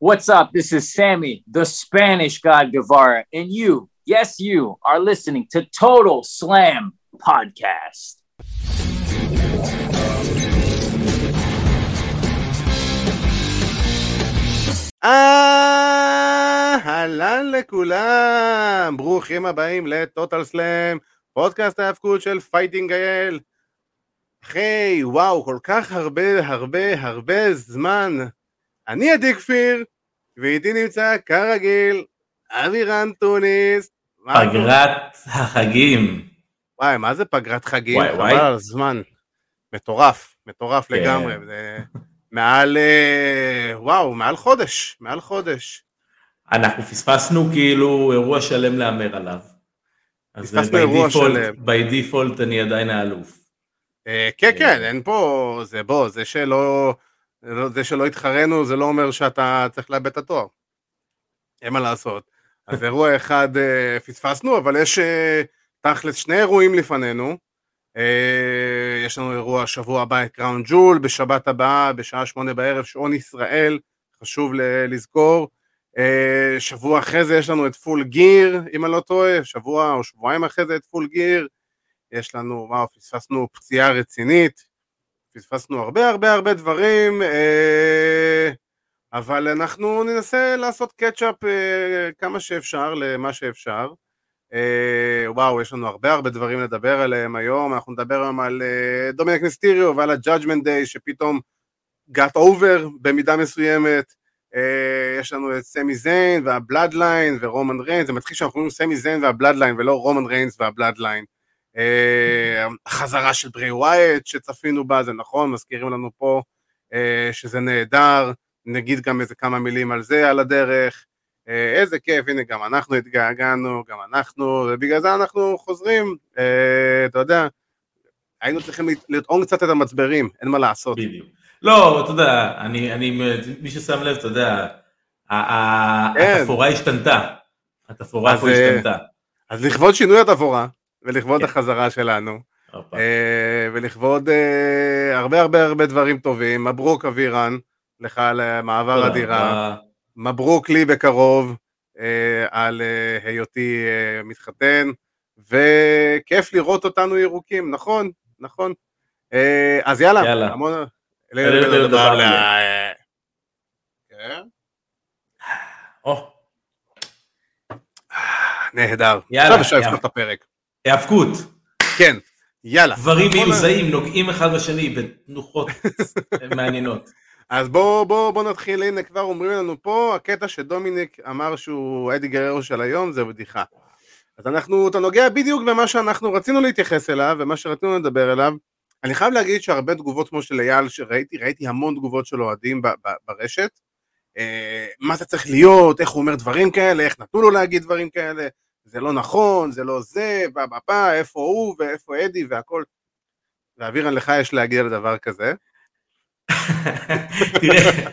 What's up? This is Sammy, the Spanish God Guevara, and you, yes, you, are listening to Total Slam Podcast. אהלן לכולם, ברוכים הבאים ל Total Slam, פודקאסט ההאבקות של Fighting אייל. אחרי, וואו, כל כך הרבה, הרבה, הרבה זמן. אני עדי כפיר, ואיתי נמצא כרגיל, אבירן טוניס. פגרת החגים. וואי, מה זה פגרת חגים? וואי, חבל וואי. על הזמן. מטורף, מטורף כן. לגמרי. זה מעל, אה, וואו, מעל חודש, מעל חודש. אנחנו פספסנו כאילו אירוע שלם להמר עליו. אז פספסנו אירוע שלם. בי דיפולט אני עדיין האלוף. אה, כן, כן, אין פה, זה בוא, זה שלא, לא- זה שלא התחרנו, זה לא אומר שאתה צריך לאבד את התואר. אין מה לעשות. אז אירוע אחד אה, פספסנו, אבל יש אה, תכלס שני אירועים לפנינו. אה, יש לנו אירוע שבוע הבא את Crown Jewel, בשבת הבאה, בשעה שמונה בערב, שעון ישראל, חשוב ל- לזכור. אה, שבוע אחרי זה יש לנו את Full Gear, אם אני לא טועה, שבוע או שבועיים אחרי זה את Full Gear. יש לנו, וואו, פספסנו פציעה רצינית, פספסנו הרבה הרבה הרבה דברים, אה, אבל אנחנו ננסה לעשות catch up אה, כמה שאפשר למה שאפשר. אה, וואו, יש לנו הרבה הרבה דברים לדבר עליהם היום, אנחנו נדבר היום על דומיניק ניסטיריו ועל ה-Judgment Day שפתאום got over במידה מסוימת. יש לנו את סמי זיין וה-Bloodline ורומן ריינס, זה מתחיל שאנחנו קוראים סמי זיין וה-Bloodline ולא רומן ריינס וה-Bloodline. אה, החזרה של ברי ווייט שצפינו בה, זה נכון, מזכירים לנו פה אה, שזה נהדר, נגיד גם איזה כמה מילים על זה על הדרך, אה, איזה כיף, הנה גם אנחנו התגעגענו, גם אנחנו, ובגלל זה אנחנו חוזרים, אה, אתה יודע, היינו צריכים לט- לטעון קצת את המצברים, אין מה לעשות. בדיוק. לא, אתה יודע, אני, אני, מי ששם לב, אתה יודע, כן. התפאורה השתנתה. התפאורה פה השתנתה. אז לכבוד שינוי התפאורה, ולכבוד כן. החזרה שלנו. אה, ולכבוד אה, הרבה הרבה הרבה דברים טובים, מברוק אבירן, לך על אה, מעבר הדירה. מברוק לי בקרוב אה, על אה, היותי אה, מתחתן, וכיף לראות אותנו ירוקים, נכון, נכון. אה, אז יאללה, יאללה. המון... כן? נהדר. יאללה, עכשיו אפשר. לפתוח את הפרק. היאבקות, כן, יאללה. דברים מיוזעים, נוגעים אחד בשני בתנוחות מעניינות. אז בואו בוא, בוא נתחיל, הנה כבר אומרים לנו פה, הקטע שדומיניק אמר שהוא אדי גררו של היום זה בדיחה. אז אנחנו, אתה נוגע בדיוק במה שאנחנו רצינו להתייחס אליו, ומה שרצינו לדבר אליו. אני חייב להגיד שהרבה תגובות כמו של אייל שראיתי, ראיתי המון תגובות של אוהדים ברשת. אה, מה זה צריך להיות, איך הוא אומר דברים כאלה, איך נתנו לו להגיד דברים כאלה, זה לא נכון, זה לא זה, בא בא בא, איפה הוא ואיפה אדי והכל. ואבירן, לך יש להגיד על דבר כזה. תראה,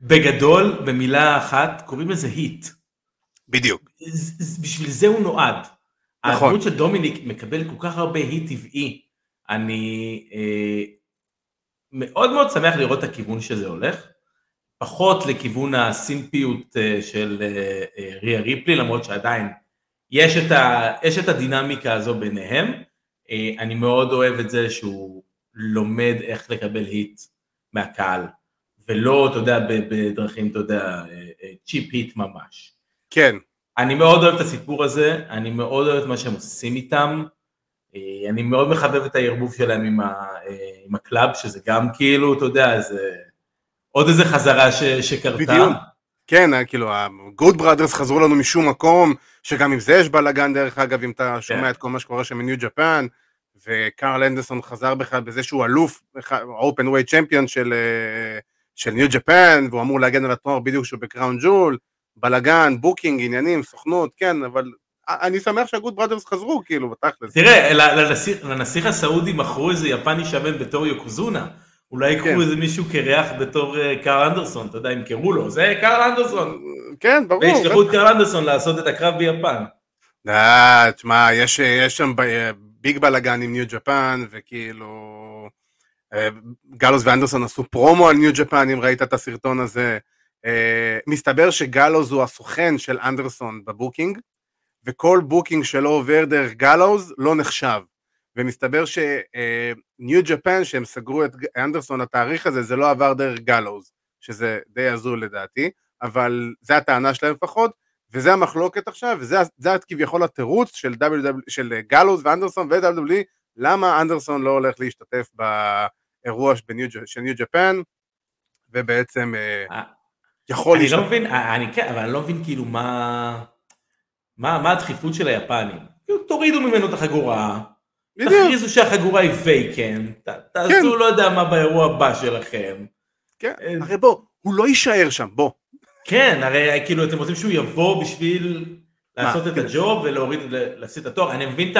בגדול, במילה אחת, קוראים לזה היט. בדיוק. בשביל זה הוא נועד. נכון. הדמות של דומיניק מקבל כל כך הרבה היט טבעי. אני אה, מאוד מאוד שמח לראות את הכיוון שזה הולך. פחות לכיוון הסימפיות אה, של אה, אה, ריה ריפלי, למרות שעדיין יש את, ה, יש את הדינמיקה הזו ביניהם. אה, אני מאוד אוהב את זה שהוא לומד איך לקבל היט מהקהל, ולא, אתה יודע, בדרכים, אתה יודע, צ'יפ היט ממש. כן, אני מאוד אוהב את הסיפור הזה, אני מאוד אוהב את מה שהם עושים איתם, אה, אני מאוד מחבב את הערבוב שלהם עם, ה, אה, עם ה-Club, שזה גם כאילו, אתה יודע, זה עוד איזה חזרה ש, שקרתה. בדיוק. כן, אה, כאילו, ה-Good Brothers חזרו לנו משום מקום, שגם עם זה יש בלאגן דרך אגב, אם אתה שומע כן. את כל מה שקורה שם מ-New Japan, וקרל אנדרסון חזר בכלל בזה שהוא אלוף, Openweight champion של אה, של New Japan, והוא אמור להגן על התואר בדיוק שהוא ב-Crown Jewel, בלאגן, booking, עניינים, סוכנות, כן, אבל אני שמח שה-Good Brothers חזרו, כאילו, בתכלס. תראה, לנסיך הסעודי מכרו איזה יפני שמן בתור יוקוזונה. אולי כן. יקחו איזה מישהו קרח בתור אה, קרל אנדרסון, אתה יודע, ימכרו לו, זה קרל אנדרסון. כן, ברור. וישלחו את קרל אנדרסון לעשות את הקרב ביפן. אה, תשמע, יש, יש שם ב- big בלאגן עם New Japan, וכאילו... אה, גאלוז ואנדרסון עשו פרומו על New Japan, אם ראית את הסרטון הזה. אה, מסתבר שגאלוז הוא הסוכן של אנדרסון ב-booking, וכל booking שלא עובר דרך גאלוז לא נחשב. ומסתבר ש-New Japan, שהם סגרו את אנדרסון התאריך הזה, זה לא עבר דרך גאלוז, שזה די הזוי לדעתי, אבל זה הטענה שלהם לפחות, וזה המחלוקת עכשיו, וזה כביכול התירוץ של, WW, של גאלוז ואנדרסון ו-WWE, למה אנדרסון לא הולך להשתתף באירוע של ניו ג'פן, ובעצם אה, אה, יכול להשתתף. אני לא מבין, אני כן, אבל אני לא מבין כאילו מה, מה, מה הדחיפות של היפנים. כאילו, תורידו ממנו את החגורה, תכריזו שהחגורה היא וייקן, תעשו כן. לא יודע מה באירוע הבא שלכם. כן, אה, הרי בוא, הוא לא יישאר שם, בוא. כן, הרי כאילו אתם רוצים שהוא יבוא בשביל לעשות את הג'וב ולהוריד, להפסיד את התואר, אני מבין את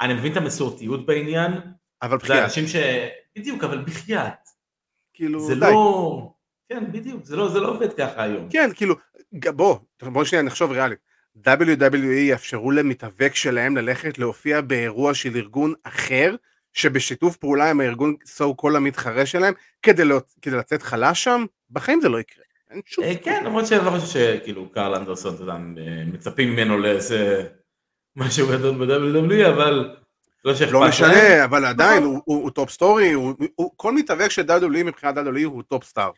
אני מבין את המסורתיות בעניין. אבל בחייאת. זה אנשים ש... בדיוק, אבל בחייאת. כאילו, זה די. לא... כן, בדיוק, זה לא, זה לא עובד ככה היום. כן, כאילו, בוא, בוא שנייה נחשוב ריאלית. WWE יאפשרו למתאבק שלהם ללכת להופיע באירוע של ארגון אחר, שבשיתוף פעולה עם הארגון סו קול המתחרה שלהם, כדי, לא, כדי לצאת חלש שם? בחיים זה לא יקרה. אין שום אה, כן, למרות שאני לא חושב שכאילו קרל אנדרסון, אתה יודע, מצפים ממנו לאיזה משהו גדול ב-WWE, אבל לא שאכפת לא משנה, אבל עדיין הוא, top story, כל מתאבק של WWE מבחינת WWE הוא top star.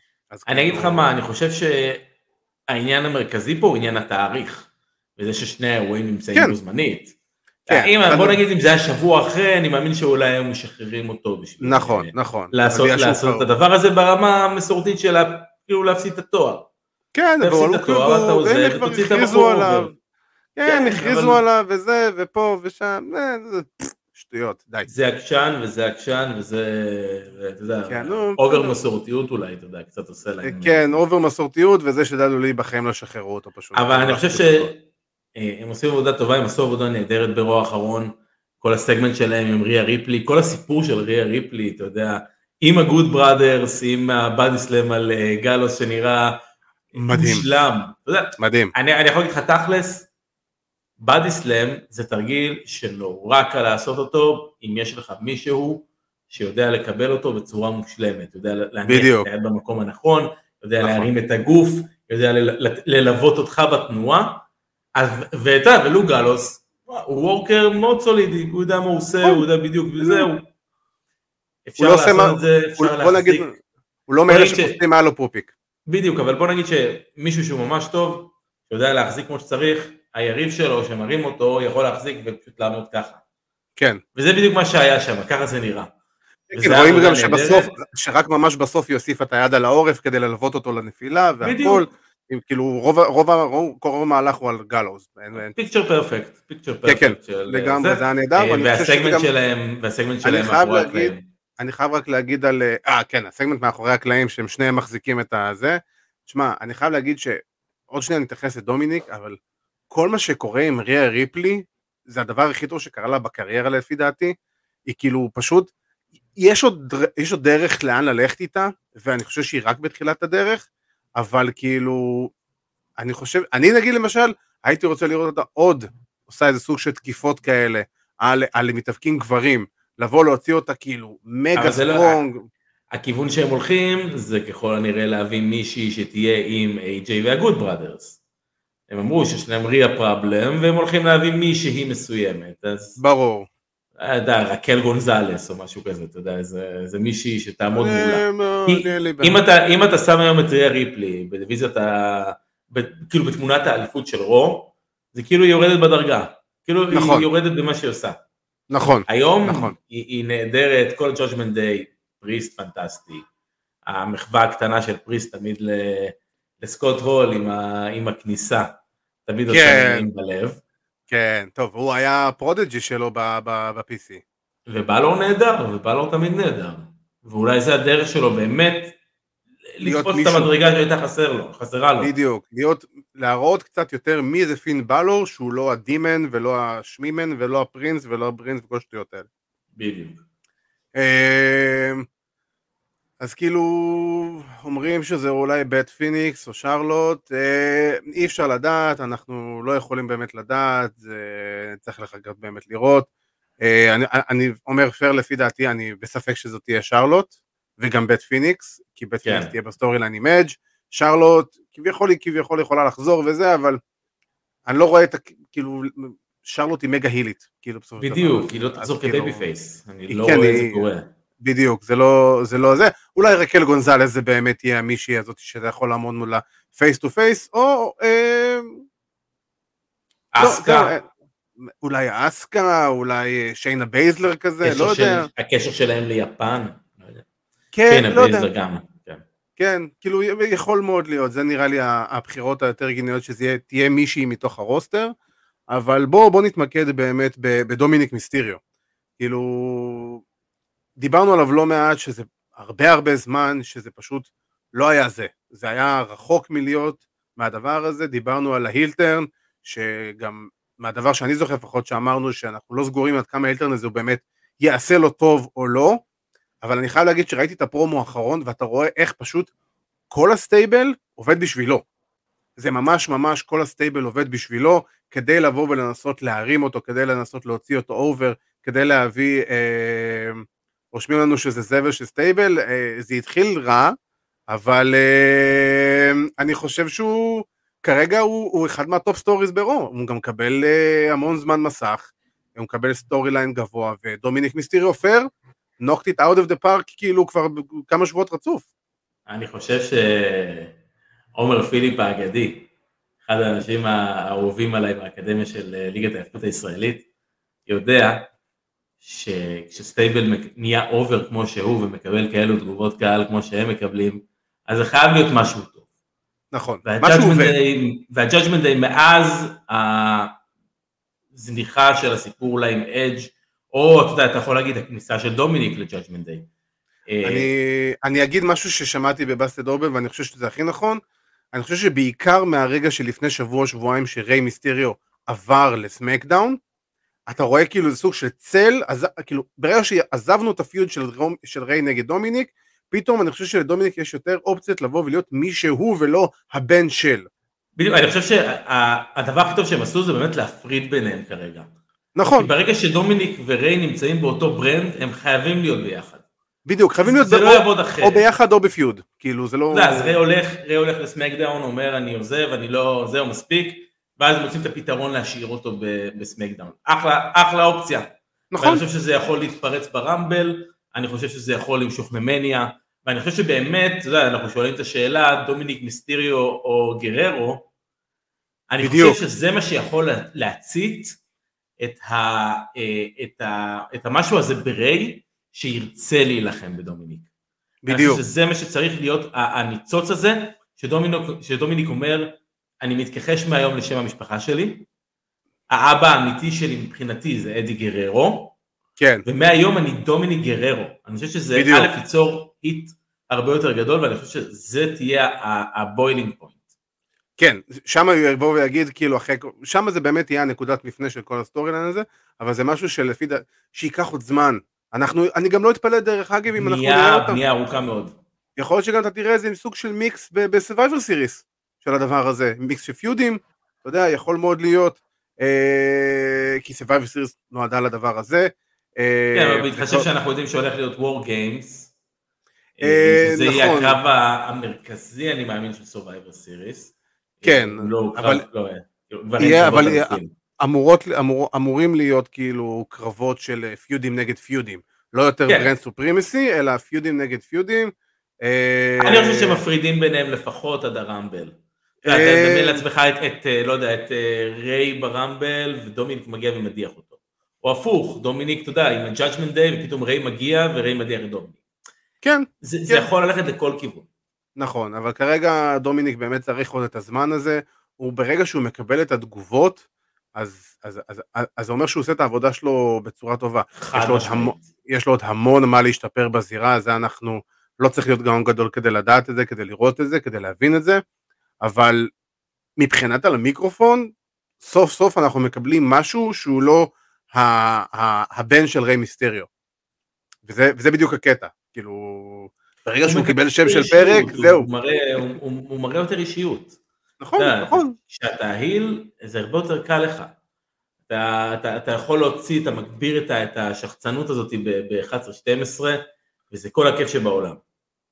אני אגיד לך מה, אני חושב שהעניין המרכזי פה הוא עניין התאריך, וזה ששני האירועים נמצאים כן. בו זמנית. כן, אם, בוא נגיד אם זה היה שבוע אחרי, אני מאמין שאולי הם משחררים אותו בשביל נכון, נכון. לעשות, לעשות את הדבר הזה ברמה המסורתית של כאילו להפסיד את התואר. כן, אבל הוא והם כבר הכריזו עליו. כן, כן, הכריזו עליו וזה, ופה ושם, אה, שטויות, די. זה עקשן וזה עקשן וזה, אתה יודע, כן, אובר מסורתיות אולי, אתה יודע, קצת עושה להם. כן, over מסורתיות וזה שדדו לי בחיים לא שחררו אותו פשוט. אבל אני חושב שהם אה, עושים עבודה טובה, הם עשו עבודה נהדרת ברואו האחרון, כל ה-segment שלהם עם ריה ריפלי, כל הסיפור של ריה ריפלי, אתה יודע, עם הגוד בראדרס, עם הבאדי סלאם על אה, גלוס שנראה מדהים. מושלם. מדהים. אני, אני יכול להגיד לך תכלס, באדי סלאם זה תרגיל שנורא קל לעשות אותו אם יש לך מישהו שיודע לקבל אותו בצורה מושלמת, יודע להניח את היד במקום הנכון, יודע נכון. להרים את הגוף, יודע ללוות אותך בתנועה, אז ואתה יודע, ולו גלוס, הוא וורקר מאוד סולידי, הוא יודע מה הוא עושה, הוא יודע בדיוק, וזהו. אפשר לא לעשות את זה, אפשר להחזיק. הוא לא מאלה שפוסטים היה לו פופיק. בדיוק, אבל בוא נגיד שמישהו שהוא ממש טוב, שיודע להחזיק כמו שצריך, היריב שלו שמרים אותו יכול להחזיק ופשוט לעמוד ככה. כן. וזה בדיוק מה שהיה שם, ככה זה נראה. כן, רואים גם שבסוף, שרק ממש בסוף היא הוסיפה את היד על העורף כדי ללוות אותו לנפילה והכל. כאילו רוב, רוב, רוב, כל רוב המהלך הוא על גלוז. פיקצ'ר פרפקט, פיקצ'ר פרפקט. כן, כן, לגמרי, זה היה נהדר. אה, והסגמנט שלהם, והסגמנט שלהם מאחורי הקלעים. אני חייב רק להגיד על, אה כן, הסגמנט מאחורי הקלעים שהם שניהם מחזיקים את הזה. שמע, אני חייב להגיד שעוד שניה נתייחס לדומיניק, אבל כל מה שקורה עם ריה ריפלי, זה הדבר הכי טוב שקרה לה בקריירה לפי דעתי, היא כאילו פשוט, יש עוד, יש עוד דרך לאן ללכת איתה, ואני חושב שהיא רק בתחילת הדרך, אבל כאילו, אני חושב, אני נגיד למשל, הייתי רוצה לראות אותה עוד עושה איזה סוג של תקיפות כאלה על, על מתאבקים גברים, לבוא להוציא אותה כאילו מגה לא- strong. לא, הכיוון שהם הולכים זה ככל הנראה להביא מישהי שתהיה עם AJ וה-Good Brothers. הם אמרו שיש להם Rhea problem והם הולכים להביא מישהי מסוימת. אז... ברור. אתה יודע, רקל גונזלס או משהו כזה, אתה יודע, זה, זה מישהי שתעמוד אה, מולה. אם, אתה, אם אתה שם היום את ריה ריפלי ב-division ה... כאילו בתמונת האליפות של רו, זה כאילו היא יורדת בדרגה. כאילו נכון. היא יורדת במה שהיא עושה. נכון. היום נכון. היא, היא נהדרת, כל Judgment Day, פריסט פנטסטי. המחווה הקטנה של פריסט תמיד לסקוט הול עם, ה, עם הכניסה. תמיד עושה כן. מילים בלב. כן, טוב, הוא היה protégé שלו ב-PC. ובאלור נהדר, ובאלור תמיד נהדר. ואולי זה הדרך שלו באמת לתפוס את המדרגה שהייתה חסר לו, חסרה לו. בדיוק, להיות, להראות קצת יותר מי זה פין באלור, שהוא לא ה-Demon ולא ה-shmemon ולא ה-Prince ולא ה-brince וכל השטויות האלה. בדיוק. אז כאילו אומרים שזה אולי בית פיניקס או שרלוט, אה, אי אפשר לדעת, אנחנו לא יכולים באמת לדעת, זה צריך לחכות באמת לראות. אה, אני, אני אומר פייר לפי דעתי, אני בספק שזאת תהיה שרלוט, וגם בית פיניקס, כי בית כן. פיניקס תהיה ב story line עם אדג', שרלוט כביכול היא כביכול יכולה לחזור וזה, אבל אני לא רואה את ה... כאילו, שרלוט היא mega heel ית, כאילו בסופו של דבר. בדיוק, היא לא תחזור כ baby כאילו- face, אני לא כן, רואה את זה קורה. בדיוק, זה לא, זה לא זה. אולי רקל גונזלס זה באמת יהיה המישהי הזאת שאתה יכול לעמוד מולה face to face, או... אה, אסקה. לא, אולי אסקה, אולי שיינה בייזלר כזה, לא יודע. הקשר שלהם ליפן, לא יודע. כן, לא יודע. גם. כן. כן, כאילו יכול מאוד להיות, זה נראה לי הבחירות היותר גניות שזה תהיה מישהי מתוך הרוסטר, אבל בואו בוא נתמקד באמת בדומיניק מיסטיריו. כאילו, דיברנו עליו לא מעט שזה הרבה הרבה זמן שזה פשוט לא היה זה, זה היה רחוק מלהיות מהדבר הזה, דיברנו על ההילטרן, שגם מהדבר שאני זוכר לפחות שאמרנו שאנחנו לא סגורים עד כמה ההילטרן הזה הוא באמת יעשה לו טוב או לא, אבל אני חייב להגיד שראיתי את הפרומו האחרון ואתה רואה איך פשוט כל ה stable עובד בשבילו. זה ממש ממש כל ה stable עובד בשבילו כדי לבוא ולנסות להרים אותו, כדי לנסות להוציא אותו over, כדי להביא אה, רושמים לנו שזה זבל של stable, אה, זה התחיל רע, אבל אה, אני חושב שהוא, כרגע הוא, הוא אחד מה top stories ב Raw, הוא גם מקבל אה, המון זמן מסך, הוא מקבל story line גבוה, ודומיניק מיסטירי עופר, knocked it out of the park כאילו כבר כמה שבועות רצוף. אני חושב שעומר פיליפ האגדי, אחד האנשים האהובים עליי באקדמיה של ליגת ההאבקות הישראלית, יודע שכש stable נהיה over כמו שהוא ומקבל כאלו תגובות קהל כמו שהם מקבלים, אז זה חייב להיות משהו טוב. נכון, משהו עובד. וה Judgment Day מאז הזניחה של הסיפור אולי עם אדג' או אתה יודע, אתה יכול להגיד הכניסה של דומיניק ל Judgment Day. אני, אני אגיד משהו ששמעתי ב Busted Open ואני חושב שזה הכי נכון, אני חושב שבעיקר מהרגע שלפני שבוע שבועיים שריי מיסטריו עבר ל SmackDown, אתה רואה כאילו זה סוג של צל, אז, כאילו ברגע שעזבנו את ה feud של, של ריי נגד דומיניק, פתאום אני חושב שלדומיניק יש יותר אופציות לבוא ולהיות מי שהוא ולא הבן של. בדיוק, אני חושב שהדבר הכי טוב שהם עשו זה באמת להפריד ביניהם כרגע. נכון. כי ברגע שדומיניק וריי נמצאים באותו brand, הם חייבים להיות ביחד. בדיוק, חייבים להיות זה לא יעבוד אחרת. או ביחד או ב feud, כאילו זה לא... לא, אז ריי הולך, ריי הולך ל SmackDown, אומר אני עוזב, אני לא, זהו מספיק, ואז מוצאים את הפתרון להשאיר אותו ב SmackDown. אחלה, אחלה אופציה. נכון. ואני חושב שזה יכול להתפרץ ב Rumble, אני חושב שזה יכול למשוך ממניה, ואני חושב שבאמת, אתה יודע, אנחנו שואלים את השאלה, דומיניק מיסטיריו או גררו, אני בדיוק. חושב שזה מה שיכול להצית את, ה, אה, את, ה, את המשהו הזה בריי, שירצה להילחם בדומיניק. בדיוק. אני חושב שזה מה שצריך להיות הניצוץ הזה, שדומיניק, שדומיניק אומר, אני מתכחש מהיום לשם המשפחה שלי, האבא האמיתי שלי מבחינתי זה אדי גררו, כן. ומהיום אני דומיניק גררו, אני חושב שזה בדיוק. א' ייצור heat הרבה יותר גדול, ואני חושב שזה תהיה ה boiling point. כן, שם יבוא ויגיד כאילו אחרי, שם זה באמת יהיה הנקודת מפנה של כל ה story line הזה, אבל זה משהו שלפי דעת, שייקח עוד זמן. אנחנו, אני גם לא אתפלא דרך אגב אם אנחנו נראה אותם. בנייה ארוכה מאוד. יכול להיות שגם אתה תראה איזה סוג של מיקס ב Survivor Series. של הדבר הזה, מיקס של פיודים, אתה יודע, יכול מאוד להיות, אה, כי Survivor Series נועדה לדבר הזה. אה, כן, אבל בהתחשב שאנחנו יודעים שהולך להיות War Games, אה, זה יהיה נכון. הקרב המרכזי, אני מאמין, של Survivor Series. כן, לא, אבל... לא, יהיה, אבל אמורות, אמור, אמורים להיות כאילו קרבות של פיודים נגד פיודים, לא יותר כן. brand supremacy, אלא פיודים נגד פיודים. אני חושב שמפרידים ביניהם לפחות עד ה Rumble. אתה מדמיין לעצמך את, אה, לא יודע, את אה, ריי ברמבל ודומיניק מגיע ומדיח אותו. או הפוך, דומיניק, אתה יודע, עם ה-Judgment Day ופתאום ריי מגיע וריי מדיח את דומיניק. כן. זה, כן. זה יכול ללכת לכל כיוון. נכון, אבל כרגע דומיניק באמת צריך עוד את הזמן הזה, הוא ברגע שהוא מקבל את התגובות, אז, אז, אז, אז, אז זה אומר שהוא עושה את העבודה שלו בצורה טובה. יש לו, המון, יש לו עוד המון מה להשתפר בזירה, זה אנחנו, לא צריך להיות גאון גדול כדי לדעת את זה, כדי לראות את זה, כדי להבין את זה. אבל מבחינת על המיקרופון, סוף סוף אנחנו מקבלים משהו שהוא לא ה- ה- הבן של ריי מיסטריו. וזה, וזה בדיוק הקטע, כאילו, ברגע שהוא קיבל שם של פרק, הוא, זהו. הוא מראה, הוא, הוא, הוא מראה יותר אישיות. נכון, אתה, נכון. כשאתה היל, זה הרבה יותר קל לך. אתה, אתה, אתה יכול להוציא, אתה מגביר את, את השחצנות הזאת ב-11-12, וזה כל הכיף שבעולם.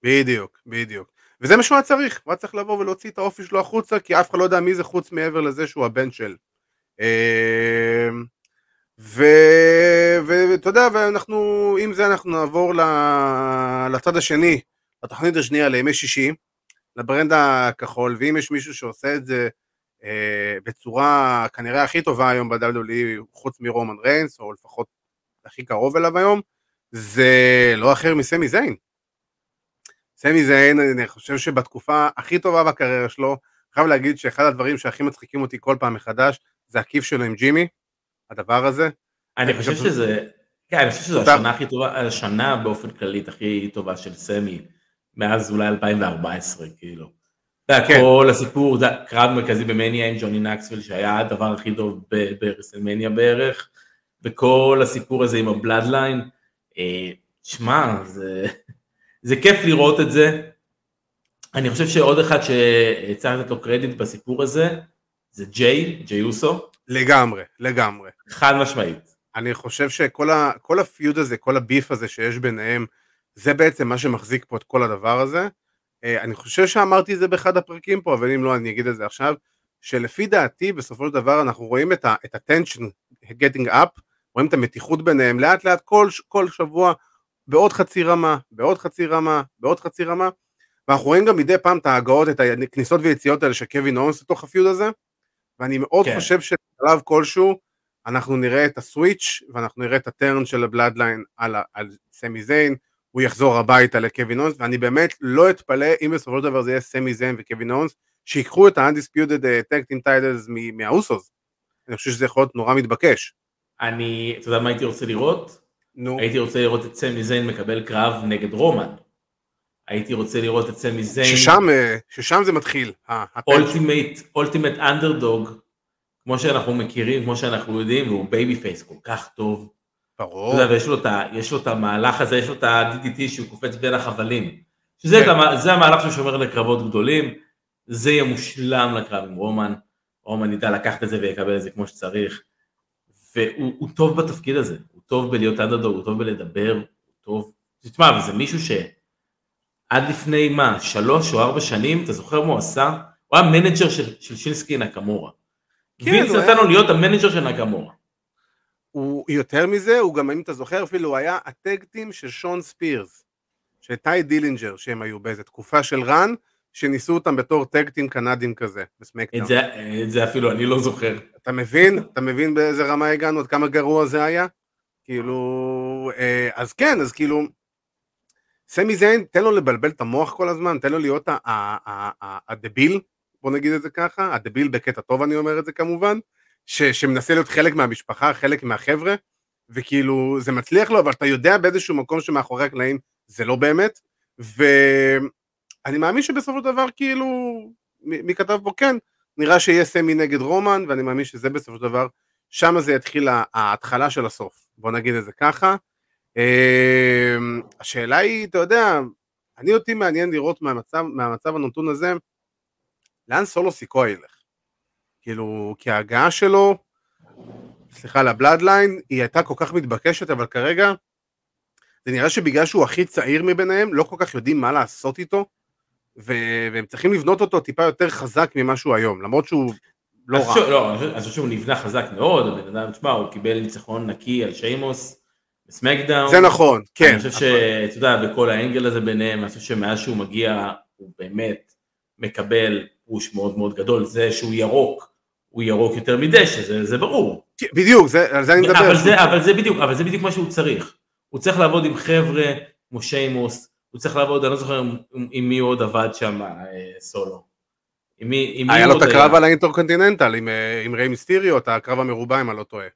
בדיוק, בדיוק. וזה מה שהוא היה צריך, הוא היה צריך לבוא ולהוציא את האופי שלו החוצה, כי אף אחד לא יודע מי זה חוץ מעבר לזה שהוא הבן של. אמ, ואתה יודע, ואנחנו, עם זה אנחנו נעבור לצד השני, לתוכנית השנייה לימי שישי, לברנד הכחול, ואם יש מישהו שעושה את זה אה, בצורה כנראה הכי טובה היום ב-WWE, חוץ מרומן ריינס, או לפחות הכי קרוב אליו היום, זה לא אחר מסמי זיין. סמי זיין, אני חושב שבתקופה הכי טובה בקריירה שלו, חייב להגיד שאחד הדברים שהכי מצחיקים אותי כל פעם מחדש, זה הכיף שלו עם ג'ימי, הדבר הזה. אני חושב שזה, כן, אני חושב שזו השנה הכי טובה, השנה באופן כללית הכי טובה של סמי, מאז אולי 2014, כאילו. אתה יודע, כן. כל הסיפור, זה קרב מרכזי במניה עם ג'וני נוקסוויל, שהיה הדבר הכי טוב ברסלמניה בערך, וכל הסיפור הזה עם הבלאדליין, אה, שמע, זה, זה כיף לראות את זה. אני חושב שעוד אחד שצריך לתת לו קרדיט בסיפור הזה, זה ג'יי, ג'יי אוסו. לגמרי, לגמרי. חד משמעית. אני חושב שכל ה, הפיוד הזה, כל הביף הזה שיש ביניהם, זה בעצם מה שמחזיק פה את כל הדבר הזה. אה, אני חושב שאמרתי את זה באחד הפרקים פה, אבל אם לא אני אגיד את זה עכשיו, שלפי דעתי בסופו של דבר אנחנו רואים את ה-tension getting up, רואים את המתיחות ביניהם לאט לאט כל, כל שבוע בעוד חצי רמה, בעוד חצי רמה, בעוד חצי רמה, ואנחנו רואים גם מדי פעם את ההגעות, את הכניסות ויציאות האלה של קווין אונס לתוך ה feud הזה, ואני מאוד כן. חושב שבשלב כלשהו אנחנו נראה את ה switch ואנחנו נראה את ה turn של ה Bloodline על, על סמי זיין, הוא יחזור הביתה לקווין אונס, ואני באמת לא אתפלא אם בסופו של דבר זה יהיה סמי זיין וקווין אונס, שיקחו את ה-undisputed tag team titles מהאוסוס. אני חושב שזה יכול להיות נורא מתבקש. אני, אתה יודע מה הייתי רוצה לראות? נו. הייתי רוצה לראות את סמי זיין מקבל קרב נגד רומן. הייתי רוצה לראות את סמי זיין. ששם, אה, ששם זה מתחיל. ultimate, ultimate underdog, כמו שאנחנו מכירים, כמו שאנחנו יודעים, והוא baby face כל כך טוב. ברור. אתה יודע, ויש לו, את, יש לו את המהלך הזה, יש לו את ה-DDT שהוא קופץ בין החבלים. שזה כן. זה המהלך ששומר לקרבות גדולים, זה יהיה מושלם לקרב עם רומן. רומן ידע לקחת את זה ויקבל את זה כמו שצריך. והוא טוב בתפקיד הזה, הוא טוב בלהיות אנדרדוג, הוא טוב בלדבר, הוא טוב... תשמע, וזה מישהו שעד לפני מה, שלוש או ארבע שנים, אתה זוכר מה הוא עשה? הוא היה manager של, של שינסקה נקמורה. כן, וינס נתן לו להיות ה manager של נקמורה. הוא יותר מזה, הוא גם, אם אתה זוכר, אפילו הוא היה ה tag team של שון ספירס, של טי דילינג'ר, שהם היו באיזה תקופה של run, שניסו אותם בתור tag team קנדים כזה, ב SmackDown. את את זה אפילו אני לא זוכר. אתה מבין? אתה מבין באיזה רמה הגענו? עד כמה גרוע זה היה? כאילו, אה, אז כן, אז כאילו, סמי זיין, תן לו לבלבל את המוח כל הזמן, תן לו להיות הדביל, בוא נגיד את זה ככה, הדביל בקטע טוב אני אומר את זה כמובן, ש, שמנסה להיות חלק מהמשפחה, חלק מהחבר'ה, וכאילו זה מצליח לו, אבל אתה יודע באיזשהו מקום שמאחורי הקלעים זה לא באמת, ואני מאמין שבסופו של דבר כאילו, מי כתב פה כן, נראה שיהיה סמי נגד רומן, ואני מאמין שזה בסופו של דבר, שם זה יתחיל ההתחלה של הסוף, בוא נגיד את זה ככה. אמ, השאלה היא, אתה יודע, אני אותי מעניין לראות מהמצב, מהמצב הנתון הזה, לאן סולו סיקו ילך. כאילו, כי ההגעה שלו, סליחה, לבלאדליין, היא הייתה כל כך מתבקשת, אבל כרגע, זה נראה שבגלל שהוא הכי צעיר מביניהם, לא כל כך יודעים מה לעשות איתו, והם צריכים לבנות אותו טיפה יותר חזק ממה שהוא היום, למרות שהוא לא רע. לא, אני חושב שהוא נבנה חזק מאוד, הבן אדם, תשמע, הוא קיבל ניצחון נקי על שיימוס בסמקדאון. זה נכון, כן. אני חושב שאתה יודע, בכל האנגל הזה ביניהם, אני חושב שמאז שהוא מגיע, הוא באמת מקבל push מאוד מאוד גדול, זה שהוא ירוק, הוא ירוק יותר מדשא, זה, זה ברור. כן, בדיוק, זה, על זה אני מדבר. אבל זה, אבל, זה בדיוק, אבל זה בדיוק מה שהוא צריך. הוא צריך לעבוד עם חבר'ה כמו שיימוס, הוא צריך לעבוד, אני לא זוכר עם, עם מי עוד עבד שם אה, סולו. עם מי, עם היה לו את הקרב. על ה Intercontinental עם, אה, עם ריי מיסטיריו, את הקרב המרובע אם אני לא טועה.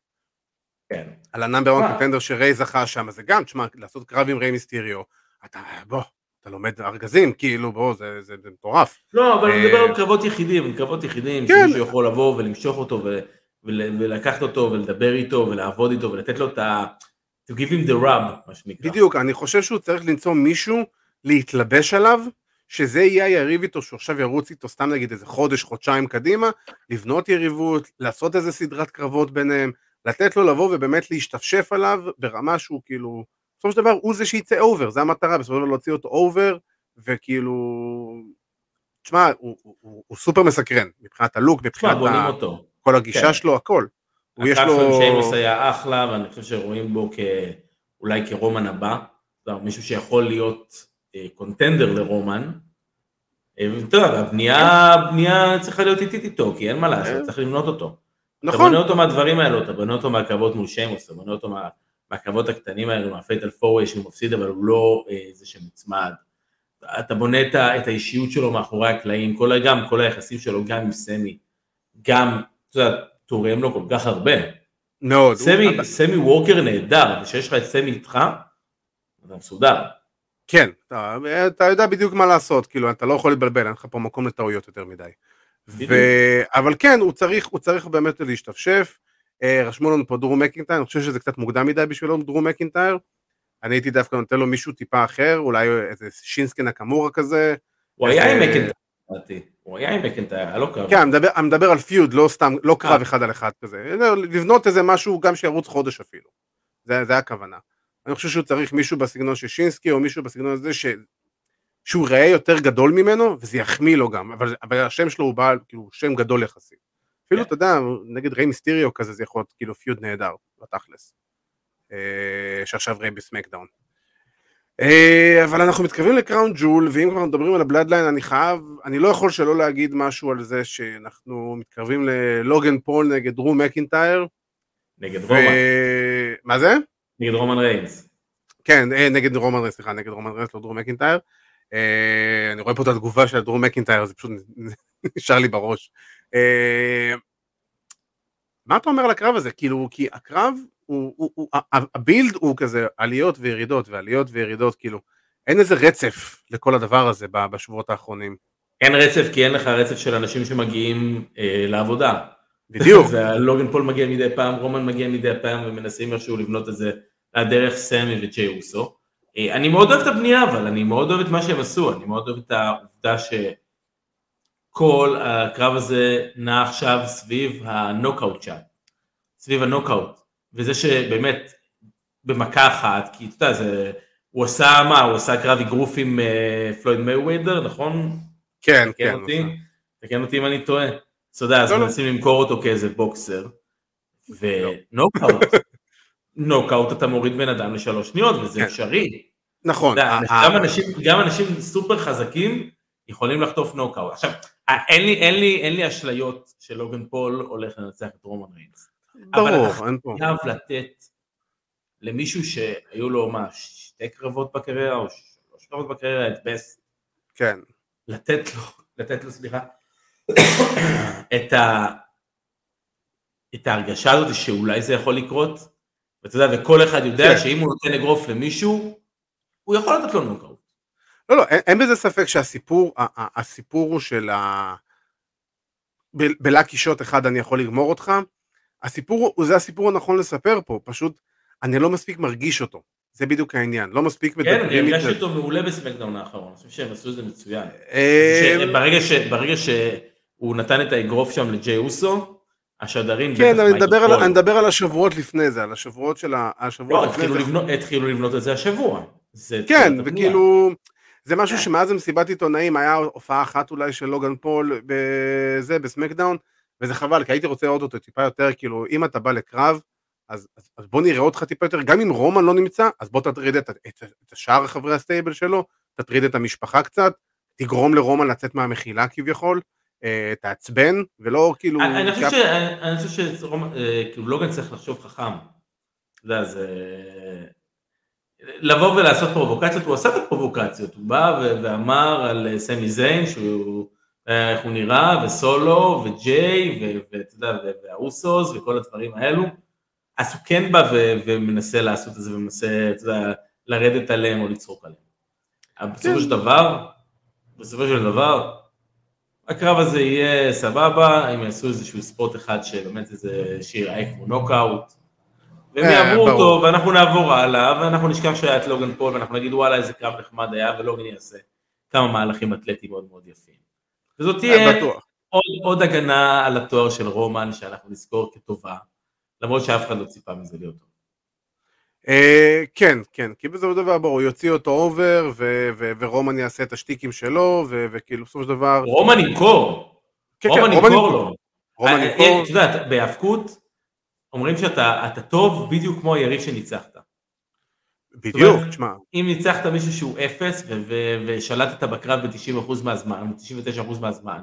כן. על ה number 1 contender שריי זכה שם, זה גם, תשמע, לעשות קרב עם ריי מיסטיריו, אתה, בוא, אתה לומד ארגזים, כאילו, בוא, זה, זה, זה מטורף. לא, אבל אני מדבר על קרבות יחידים, קרבות יחידים, כן. שמישהו יכול לבוא ולמשוך אותו ו, ול, ולקחת אותו ולדבר איתו ולעבוד איתו ולתת לו את ה... to give him the rub, מה שנקרא. בדיוק, אני חושב שהוא צריך למצוא מישהו להתלבש עליו, שזה יהיה היריב איתו, שהוא עכשיו ירוץ איתו סתם נגיד איזה חודש, חודשיים קדימה, לבנות יריבות, לעשות איזה סדרת קרבות ביניהם, לתת לו לבוא ובאמת להשתפשף עליו ברמה שהוא כאילו, בסופו של דבר הוא זה שיצא over, זה המטרה, בסופו של דבר להוציא אותו over וכאילו, תשמע, הוא, הוא, הוא, הוא סופר מסקרן, מבחינת ה look, מבחינת ה- אותו. כל הגישה כן. שלו, הכל. הוא יש לו... שיימוס היה אחלה, ואני חושב שרואים בו כ... אולי כרומן הבא, מישהו שיכול להיות contender לרומן. אה, יודע, הבנייה, הבנייה צריכה להיות איטית איתו, כי אין מה לעשות, כן. צריך לבנות אותו. אתה נכון, בונה אותו מהדברים האלו, אתה בונה אותו מהקרבות מול שיימוס, אתה בונה אותו מה, מהקרבות הקטנים האלו, מה fatal four-way שהוא מפסיד, אבל הוא לא אה, זה שמוצמד. אתה בונה את, את האישיות שלו מאחורי הקלעים, כל, גם כל היחסים שלו, גם עם סמי, גם, אתה יודע, תורם לו כל כך הרבה. מאוד. סמי, סמי worker נהדר, ושיש לך את סמי איתך, אתה מסודר. כן, אתה, אתה יודע בדיוק מה לעשות, כאילו, אתה לא יכול להתבלבל, אין לך פה מקום לטעויות יותר מדי. ו... אבל כן, הוא צריך, הוא צריך באמת להשתפשף. אה, רשמו לנו פה דרום מקינטייר, אני חושב שזה קצת מוקדם מדי בשבילו דרום מקינטייר. אני הייתי דווקא נותן לו מישהו טיפה אחר, אולי איזה שינסקי נקמורה כזה. הוא היה עם איזה- מקנטייר, לדעתי. הוא היה עם מקנטייר, היה לו קרב. כן, אני מדבר, על פיוד, לא סתם, לא קרב אה. אחד על אחד כזה. לבנות איזה משהו גם שירוץ חודש אפילו. זה הכוונה. אני חושב שהוא צריך מישהו בסגנון של שינסקי, או מישהו בסגנון הזה ש... שהוא ראה יותר גדול ממנו, וזה יחמיא לו גם, אבל, אבל השם שלו הוא בעל, כאילו, שם גדול יחסית. אפילו, כן. אתה יודע, נגד ריי מיסטיריו כזה, זה יכול להיות כאילו feud נהדר, בתכלס. אה, שעכשיו ריי ב SmackDown. אה, אבל אנחנו מתקרבים ל Crown Jewel, ואם כבר מדברים על ה Bloodline, אני חייב, אני לא יכול שלא להגיד משהו על זה שאנחנו מתקרבים ללוגן פול נגד דרו מקינטייר. נגד ו... רומן, מה זה? נגד רומן ריינס. כן, אה, נגד רומן ריינס, סליחה, נגד רומן ריינס, לא דרו מקינטייר. אה, אני רואה פה את התגובה של דרו מקינטייר, זה פשוט נשאר לי בראש. אה, מה אתה אומר על הקרב הזה? כאילו, כי הקרב, הוא, הוא, הוא, ה- ה build הוא כזה עליות וירידות ועליות וירידות, כאילו, אין איזה רצף לכל הדבר הזה בשבועות האחרונים. אין רצף כי אין לך רצף של אנשים שמגיעים אה, לעבודה. בדיוק. ולוגן פול מגיע מדי פעם, רומן מגיע מדי פעם ומנסים איכשהו לבנות את זה לדרך סמי וג'יי אוסו. אה, אני מאוד אוהב את הבנייה אבל אני מאוד אוהב את מה שהם עשו, אני מאוד אוהב את העובדה שכל הקרב הזה נע עכשיו סביב הנוקאוט שם, סביב הנוקאוט, וזה שבאמת במכה אחת, כי אתה יודע, זה, הוא עשה מה, הוא עשה קרב אגרוף עם אה, פלויד מייוויידר, נכון? כן, תקן כן. אותי, תקן אותי אם אני טועה. אתה יודע, אז לא, לא. מנסים למכור אותו כאיזה boxer, ונוקאוט, נוקאוט אתה מוריד בן אדם לשלוש שניות, וזה כן. אפשרי. נכון. אתה יודע, ה- גם ה- אנשים, גם אנשים סופר חזקים יכולים לחטוף נוקאוט. עכשיו, אה, אין לי, אין לי, אין לי אשליות שלוגן פול הולך לנצח את רומן ריינס. אבל ברור, אתה אין פה. חייב לתת למישהו שהיו לו מה, שתי קרבות בקריירה, או שלוש קרבות בקריירה, את ה best, כן. לתת לו, לתת לו, סליחה, את, ה, את ההרגשה הזאת שאולי זה יכול לקרות, ואתה יודע, וכל אחד יודע כן. שאם הוא נותן אגרוף למישהו, הוא יכול לתת לו נוקאוט. לא, לא, אין, אין בזה ספק שהסיפור, הסיפור הוא של ה... בלאקי שוט אחד אני יכול לגמור אותך, הסיפור, הוא- זה הסיפור הנכון לספר פה, פשוט אני לא מספיק מרגיש אותו, זה בדיוק העניין, לא מספיק כן, מדברים הרגשתי איתו. אותו מעולה בסמקדאון האחרון, אני חושב שהם עשו את זה מצוין. אה, ברגע, ש, ברגע שהוא נתן את האגרוף שם לג'יי אוסו, השדרים כן, אבל אני מדבר על- השבועות לפני זה, על השבועות של ה... השבועות לא, התחילו זה. לבנות, התחילו לבנות את זה השבוע. זה כן. וכאילו, זה משהו שמאז המסיבת עיתונאים היה הופעה אחת אולי של לוגן פול בזה, ב SmackDown, וזה חבל, כי הייתי רוצה לראות אותו טיפה יותר, כאילו, אם אתה בא לקרב, אז, אז, אז בוא נראה אותך טיפה יותר, גם אם רומן לא נמצא, אז בוא תטריד את, את, את שאר חברי ה stable שלו, תטריד את המשפחה קצת, תגרום לרומן לצאת מהמחילה כביכול, תעצבן, ולא כאילו... אני חושב גם- ש- אני- אני חושב שכאילו לוגן צריך לחשוב חכם. אתה יודע, זה... לבוא ולעשות פרובוקציות, הוא עשה את הפרובוקציות, הוא בא ואמר על אה, סמי זיין, שהוא, אה, איך הוא נראה, וסולו, וג'יי, ואתה יודע, והאוסוס, וכל הדברים האלו. אז הוא כן בא ומנסה לעשות את זה, ומנסה, אתה יודע, לרדת עליהם או לצחוק עליהם. בסופו כן. של דבר, בסופו של דבר, הקרב הזה יהיה סבבה, אם יעשו איזשהו spot אחד שבאמת איזה שיראה כמו נוקאוט, והם אה, יעברו. אותו, ואנחנו נעבור הלאה, ואנחנו נשכח שהיה את לוגן פול, ואנחנו נגיד וואלה איזה קרב נחמד היה, ולוגן יעשה כמה מהלכים אתלטיים מאוד מאוד יפים. וזאת תהיה אה, בטוח. עוד, עוד הגנה על התואר של רומן, שאנחנו נזכור כטובה, למרות שאף אחד לא ציפה מזה להיות טוב. אה, כן, כן, כי בסופו של דבר, הוא יוציא אותו over, ורומן יעשה את השטיקים שלו, וכאילו, בסופו של דבר... רומן ימכור. כן, כן, רומן ימכור לו. רומן אה, ימכור. אה, את יודעת, בהיאבקות, אומרים שאתה אתה טוב בדיוק כמו היריב שניצחת. בדיוק, תשמע, אם ניצחת מישהו שהוא אפס ושלטת בקרב ב-90% מהזמן, או 99% מהזמן,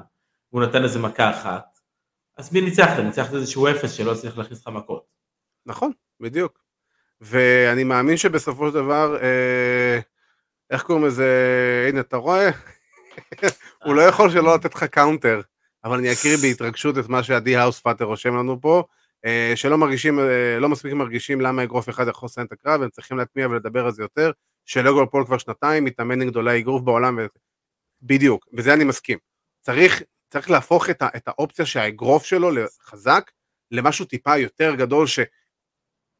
והוא נתן איזה מכה אחת, אז מי ניצחת? ניצחת איזשהו אפס שלא הצליח להכניס לך מכות. נכון, בדיוק. ואני מאמין שבסופו של דבר, אה, איך קוראים לזה, הנה, אתה רואה? הוא לא יכול שלא לתת לך counter, אבל אני אקריא בהתרגשות את מה שעדי האוס פאטר רושם לנו פה, אה, שלא מרגישים, אה, לא מספיק מרגישים למה אגרוף אחד יכול לסיים את הקרב, הם צריכים להטמיע ולדבר על זה יותר, שלוגן פול כבר שנתיים, מתאמן עם גדולי אגרוף בעולם, ו... בדיוק, בזה אני מסכים. צריך, צריך להפוך את, ה, את האופציה שהאגרוף שלו חזק, למשהו טיפה יותר גדול, ש,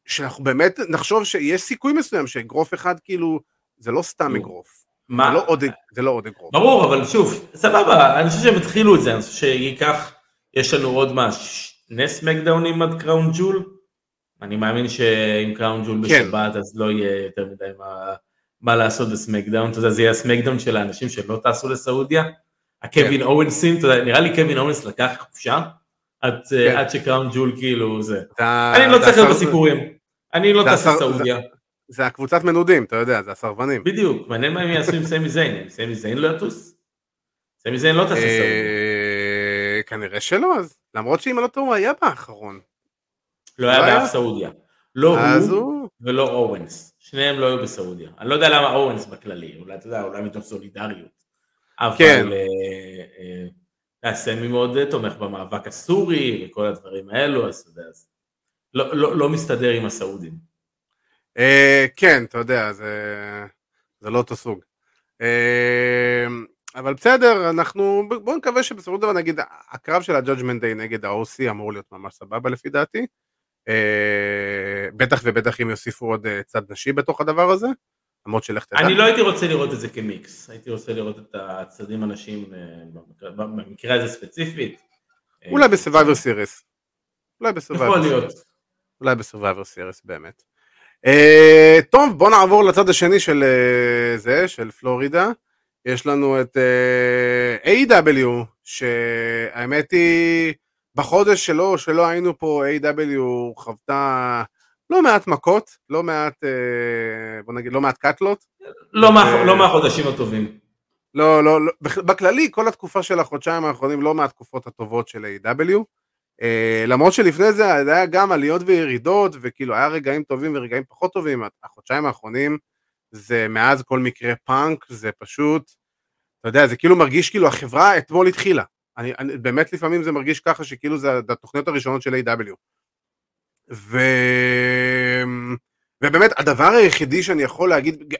שאנחנו באמת נחשוב שיש סיכוי מסוים שאגרוף אחד כאילו, זה לא סתם. אגרוף, מה? זה לא עוד, זה לא עוד אגרוף. ברור, אבל שוב, סבבה, אני חושב שהם התחילו את זה, אני חושב שייקח, יש לנו עוד מה, שני סמקדאונים עד קראון ג'ול? אני מאמין שעם קראון ג'ול כן. בשבת, אז לא יהיה יותר מדי מה, מה לעשות בסמקדאון, אתה יודע, זה יהיה הסמקדאון של האנשים שלא טסו לסעודיה. הקווין כן. אוונסים, אתה יודע, נראה לי קווין אוונס לקח חופשה, עד, כן. עד ש Crown Jewel כאילו זה. אני לא צריך להיות בסיפורים, אני לא טס לסעודיה. זה הקבוצת מנודים, אתה יודע, זה הסרבנים. בדיוק, מעניין מה הם יעשו עם סמי זיין, סמי זיין לא יטוס? סמי זיין לא טס לסעודיה. אה, כנראה שלא, אז למרות שאם אני לא טועה הוא היה באחרון. לא היה לא? באף סעודיה. לא הוא. ולא אוונס. שניהם לא היו בסעודיה. אני לא יודע למה אוונס בכללי, אולי אתה יודע, אולי מתוך סולידריות. כן. אבל אה, אה, סמי מאוד אה, תומך במאבק הסורי וכל הדברים האלו, אז אתה יודע, אז לא- לא לא מסתדר עם הסעודים. אה, כן, אתה יודע, זה, זה לא אותו סוג. אה, אבל בסדר, אנחנו, בואו נקווה שבסופו של דבר נגיד, הקרב של ה-Judgment Day נגד ה-OC אמור להיות ממש סבבה לפי דעתי. בטח ובטח אם יוסיפו עוד צד נשי בתוך הדבר הזה, למרות שלך תדע. אני לא הייתי רוצה לראות את זה כמיקס, הייתי רוצה לראות את הצדדים הנשים אה, במקרה- הזה ספציפית. אה, אולי ב-Survivor Series. אולי ב-Survivor יכול. להיות. אולי ב-Survivor Series באמת. Uh, טוב, בוא נעבור לצד השני של uh, זה, של פלורידה. יש לנו את uh, A.W, שהאמת היא, בחודש שלו, שלא היינו פה, A.W חוותה לא מעט מכות, לא מעט, uh, בוא נגיד, לא מעט קאטלות. לא מה- אה, לא מהחודשים הטובים. לא, לא, לא, בכ- בכללי, כל התקופה של החודשיים האחרונים, לא מהתקופות הטובות של A.W. Uh, למרות שלפני זה היה גם עליות וירידות, וכאילו היה רגעים טובים ורגעים פחות טובים, החודשיים האחרונים זה מאז כל מקרה פאנק, זה פשוט, אתה יודע, זה כאילו מרגיש כאילו החברה אתמול התחילה. אני, אני, באמת לפעמים זה מרגיש ככה שכאילו זה התוכניות הראשונות של AEW ו... ובאמת הדבר היחידי שאני יכול להגיד,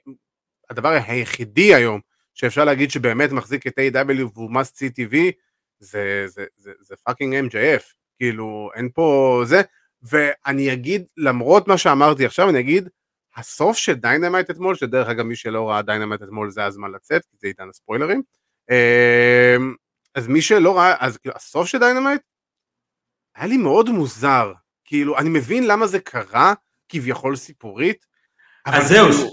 הדבר היחידי היום שאפשר להגיד שבאמת מחזיק את AEW והוא must see TV, זה, זה, זה, זה fucking MJF, כאילו אין פה זה, ואני אגיד, למרות מה שאמרתי עכשיו, אני אגיד, הסוף של Dynamite אתמול, שדרך אגב מי שלא ראה Dynamite אתמול זה הזמן לצאת, כי זה עידן הספוילרים, אמ, אז מי שלא ראה, אז כאילו הסוף של Dynamite, היה לי מאוד מוזר, כאילו אני מבין למה זה קרה, כביכול סיפורית, אז זהו. כאילו,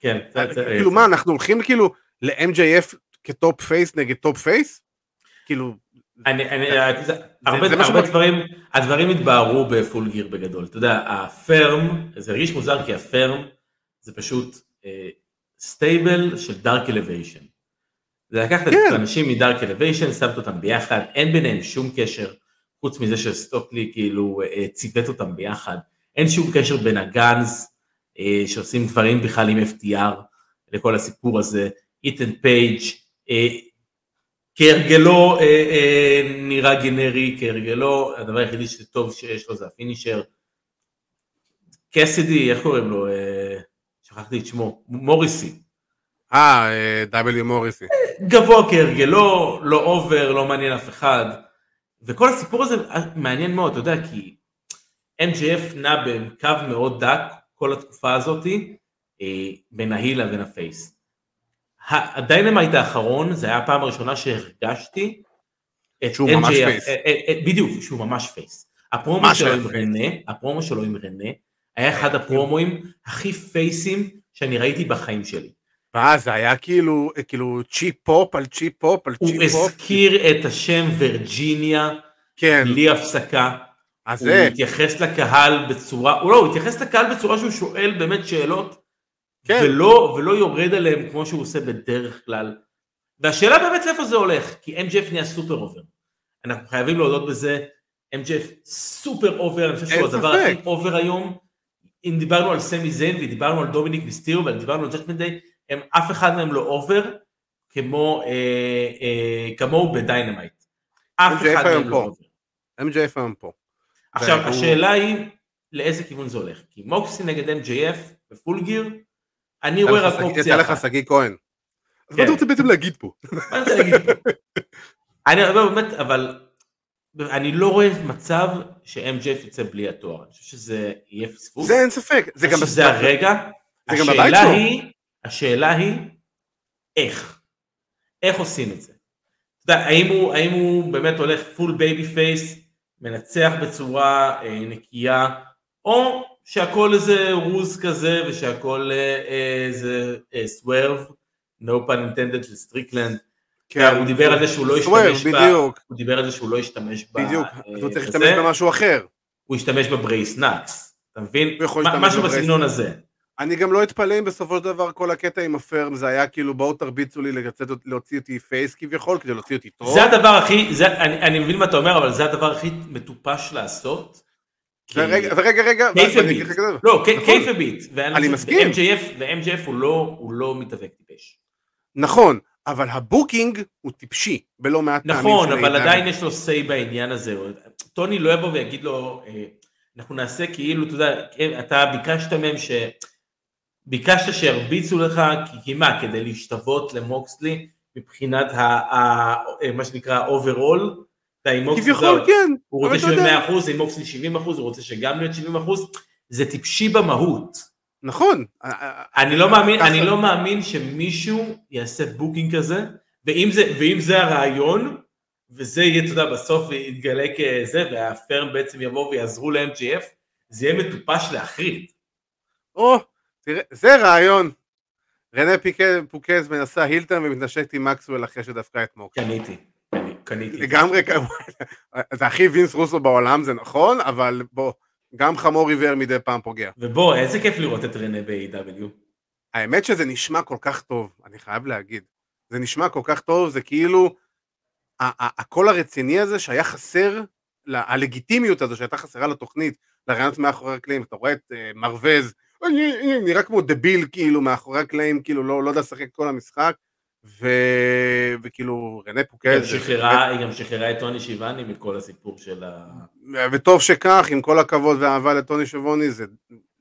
כן, כאילו מה, אנחנו הולכים כאילו ל-MJF כ top face נגד top face? כאילו, אני, אני, זה, הרבה, דברים, הדברים התבהרו ב Full Gear בגדול, אתה יודע, ה Firm, זה הרגיש מוזר כי ה Firm זה פשוט stable של Dark Elevation. זה לקחת את. האנשים מ Dark Elevation, שמת אותם ביחד, אין ביניהם שום קשר, חוץ מזה שסטוקלי כאילו אה, ציוות אותם ביחד, אין שום קשר בין ה Gunns, אה, שעושים דברים בכלל עם FTR, לכל הסיפור הזה, איתן פייג', אה, כהרגלו אה, אה, נראה גנרי, כהרגלו, הדבר היחידי שטוב שיש לו זה ה finisher. קסידי, איך קוראים לו? שכחתי את שמו, מוריסי. אה, W מוריסי. גבוה כהרגלו, לא over, לא מעניין אף אחד. וכל הסיפור הזה מעניין מאוד, אתה יודע, כי MJF נע בקו מאוד דק כל התקופה הזאתי, אה, בין ה heel לבין ה face. ה Dynamite האחרון, זה היה הפעם הראשונה שהרגשתי את שהוא ממש MJF, face. אה, אה, בדיוק, שהוא ממש face. הפרומו ממש שלו היה עם. רנה, הפרומו שלו עם רנה, היה אחד הפרומואים הכי פייסים שאני ראיתי בחיים שלי. מה, זה היה כאילו, כאילו cheap pop על cheap pop על הוא cheap pop. הזכיר את השם וירג'יניה כן, בלי הפסקה. אז הוא זה, התייחס לקהל בצורה, הוא לא, הוא התייחס לקהל בצורה שהוא שואל באמת שאלות, כן. ולא, ולא יורד עליהם כמו שהוא עושה בדרך כלל. והשאלה באמת לאיפה זה הולך, כי MJF נהיה super over. אנחנו חייבים להודות בזה, MJF super over, אני חושב שהוא הדבר. הכי over היום. אם דיברנו על סמי זיין ודיברנו על דומיניק מיסטריו ודיברנו על Judgment Day, הם אף אחד מהם לא over כמו, אה, אה, כמוהו ב Dynamite. אף אחד מהם. לא over. MJF היום פה. עכשיו, והוא- השאלה היא לאיזה כיוון זה הולך. כי מוקסי נגד MJF ב Full Gear, אני רואה רק יצא אופציה לך אחת. שגיא כהן. אז כן. מה אתה רוצה בעצם להגיד פה? מה רוצה להגיד פה? אני אומר באמת, אבל אני לא רואה מצב ש-MJF יצא בלי התואר. אני חושב שזה יהיה פספוס. זה אין ספק. זה גם הרגע. זה גם בבית השאלה. היא, השאלה היא, איך? איך עושים את זה? אתה יודע, האם הוא, האם הוא באמת הולך full babyface, מנצח בצורה אה, נקייה, או שהכל איזה ruse כזה ושהכל אה, אה, איזה אה, swerve, no pun intended של סטריקלנד, כן, הוא דיבר על זה שהוא לא swerve, ישתמש ב... בדיוק, הוא דיבר על זה שהוא לא ישתמש ב... בדיוק. אה, אז הוא צריך בזה. להשתמש במשהו אחר. הוא ישתמש ב brass knucks, אתה מבין? משהו. בסגנון הזה. אני גם לא אתפלא אם בסופו של דבר כל הקטע עם הפרם זה היה כאילו בואו תרביצו לי לצאת, להוציא אותי face כביכול כדי להוציא אותי טוב. זה הדבר הכי, זה, אני, אני מבין מה אתה אומר, אבל זה הדבר הכי מטופש לעשות. כי- רגע, רגע, קייפבית. לא, ק- נכון. קייפבית. אני מסכים. ו-MJF הוא לא, הוא לא מתאבק טיפש. נכון, אבל ה booking הוא טיפשי בלא מעט פעמים. נכון, אבל. עדיין יש לו say בעניין הזה. טוני לא יבוא ויגיד לו, אה, אנחנו נעשה כאילו, אתה יודע, אתה ביקשת מהם ש... ביקשת שירביצו לך, כי, מה, כדי להשתוות למוקסלי מבחינת ה, ה, מה שנקרא overall? כביכול כן. הוא רוצה אתה יודע. 70 אחוז, עם מוקסלי 70 אחוז, הוא רוצה שגם להיות 70 אחוז, זה טיפשי במהות. נכון. אני לא מאמין, אני לא מאמין שמישהו יעשה booking כזה, ואם זה, ואם זה הרעיון, וזה יהיה, אתה יודע, בסוף יתגלה כזה, וה Firm בעצם יבוא ויעזרו ל- MJF, זה יהיה מטופש להחריד. או, תראה, זה רעיון. רנה פאקט מנסה heel turn ומתנשקת עם מקסואל אחרי שדפקה את מוקס. קניתי, קני- קניתי. לגמרי, זה הכי וינס רוסו בעולם, זה נכון, אבל בוא, גם חמור עיוור מדי פעם פוגע. ובוא, איזה כיף לראות את רנה ב-AW. האמת שזה נשמע כל כך טוב, אני חייב להגיד. זה נשמע כל כך טוב, זה כאילו הקול הרציני הזה שהיה חסר, הלגיטימיות הזו שהייתה חסרה לתוכנית, לרעיונות מאחורי הקלעים, אתה רואה את אה, מרווז, נראה כמו דביל כאילו מאחורי הקלעים, כאילו לא לא יודע לשחק כל המשחק, ו... וכאילו רנה שחררה- היא גם שחררה את טוני שיבני מכל הסיפור של ה... וטוב שכך, עם כל הכבוד והאהבה לטוני שבוני, זה,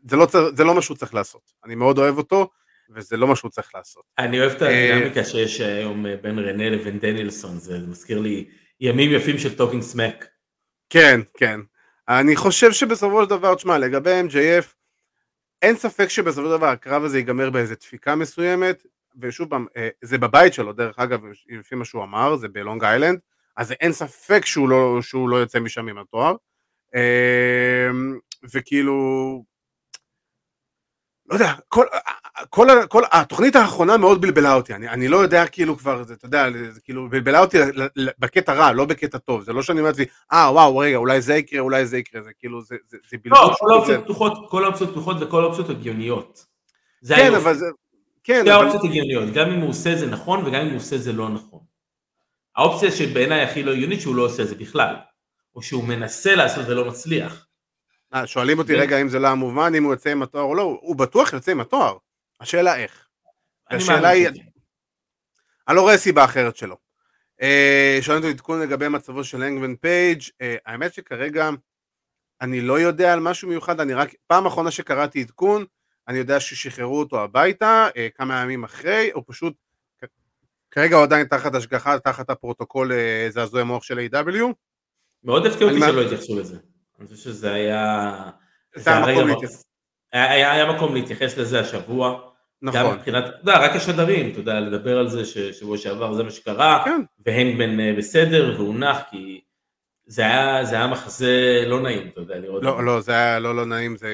זה, לא, זה לא מה שהוא צריך לעשות. אני מאוד אוהב אותו, וזה לא מה שהוא צריך לעשות. אני אוהב את אה, הדינמיקה שיש היום בין רנה לבין דניאלסון, זה מזכיר לי ימים יפים של Talking Smack. כן, כן. אני חושב שבסופו של דבר, תשמע, לגבי MJF, אין ספק שבסופו של דבר הקרב הזה ייגמר באיזה דפיקה מסוימת, ושוב פעם, אה, זה בבית שלו, דרך אגב, לפי מה שהוא אמר, זה בלונג איילנד, אז אין ספק שהוא לא, שהוא לא יוצא משם עם התואר. אה, וכאילו, לא יודע, כל, כל, כל, התוכנית האחרונה מאוד בלבלה אותי, אני, אני לא יודע כאילו כבר, זה, אתה יודע, זה כאילו בלבלה אותי בקטע רע, לא בקטע טוב, זה לא שאני אומר לעצמי, אה וואו, רגע, אולי זה יקרה, אולי זה יקרה, זה כאילו, זה, זה, זה בלבול. לא, כל האופציות. פתוחות, כל האופציות פתוחות וכל האופציות הגיוניות. זה כן. אבל זה, כן, שתי אבל, האופציות הגיוניות, גם אם הוא עושה זה נכון וגם אם הוא עושה זה לא נכון. האופציה שבעיניי הכי לא הגיונית שהוא לא עושה זה בכלל, או שהוא מנסה לעשות ולא מצליח. אה, שואלים אותי. רגע אם זה לא המובן, אם הוא יוצא עם התואר או לא, הוא בטוח יוצא עם התואר, השאלה איך. השאלה היא-. אני לא רואה סיבה אחרת שלא. אה, שואלים אותי עדכון לגבי מצבו של הנגמן פייג', אה, האמת שכרגע אני לא יודע על משהו מיוחד, אני רק, פעם אחרונה שקראתי עדכון, אני יודע ששחררו אותו הביתה, כמה ימים אחרי, הוא פשוט, כרגע הוא עדיין תחת השגחה, תחת הפרוטוקול זעזועי מוח של A.W. מאוד הפתיע אותי שלא התייחסו לזה. אני חושב שזה היה... זה המקום הרגע- להתייחס. היה, היה, היה מקום להתייחס לזה השבוע. גם נכון, מבחינת, אתה יודע, רק השדרים, אתה יודע, לדבר על זה ששבוע שעבר זה מה שקרה, כן, והנגמן אה, בסדר והוא נח, כי זה היה, זה היה מחזה לא נעים, אתה יודע, לראות. לא, לא, זה היה לא לא נעים, זה...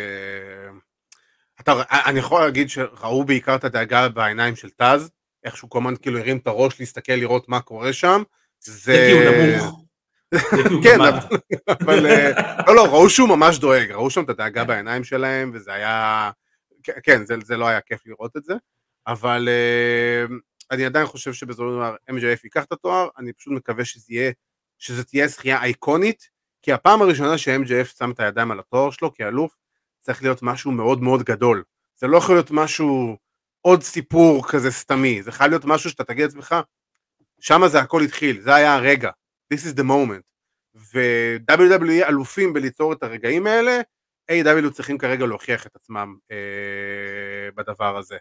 אתה, אני יכול להגיד שראו בעיקר את הדאגה בעיניים של טאז, איך שהוא כל הזמן כאילו הרים את הראש להסתכל לראות מה קורה שם. זה כי הוא נמוך. כן, אבל, אה, לא, לא, ראו שהוא ממש דואג, ראו שם את הדאגה בעיניים שלהם, וזה היה, כן, זה, זה לא היה כיף לראות את זה, אבל uh, אני עדיין חושב שבזמן דבר MJF ייקח את התואר, אני פשוט מקווה שזה יהיה, שזה תהיה זכייה אייקונית, כי הפעם הראשונה ש-MJF שם את הידיים על התואר שלו כאלוף, צריך להיות משהו מאוד מאוד גדול. זה לא יכול להיות משהו, עוד סיפור כזה סתמי, זה חייב להיות משהו שאתה תגיד לעצמך, שמה זה הכל התחיל, זה היה הרגע, this is the moment. ו-WWE אלופים בליצור את הרגעים האלה, A.W. צריכים כרגע להוכיח את עצמם אה, בדבר הזה.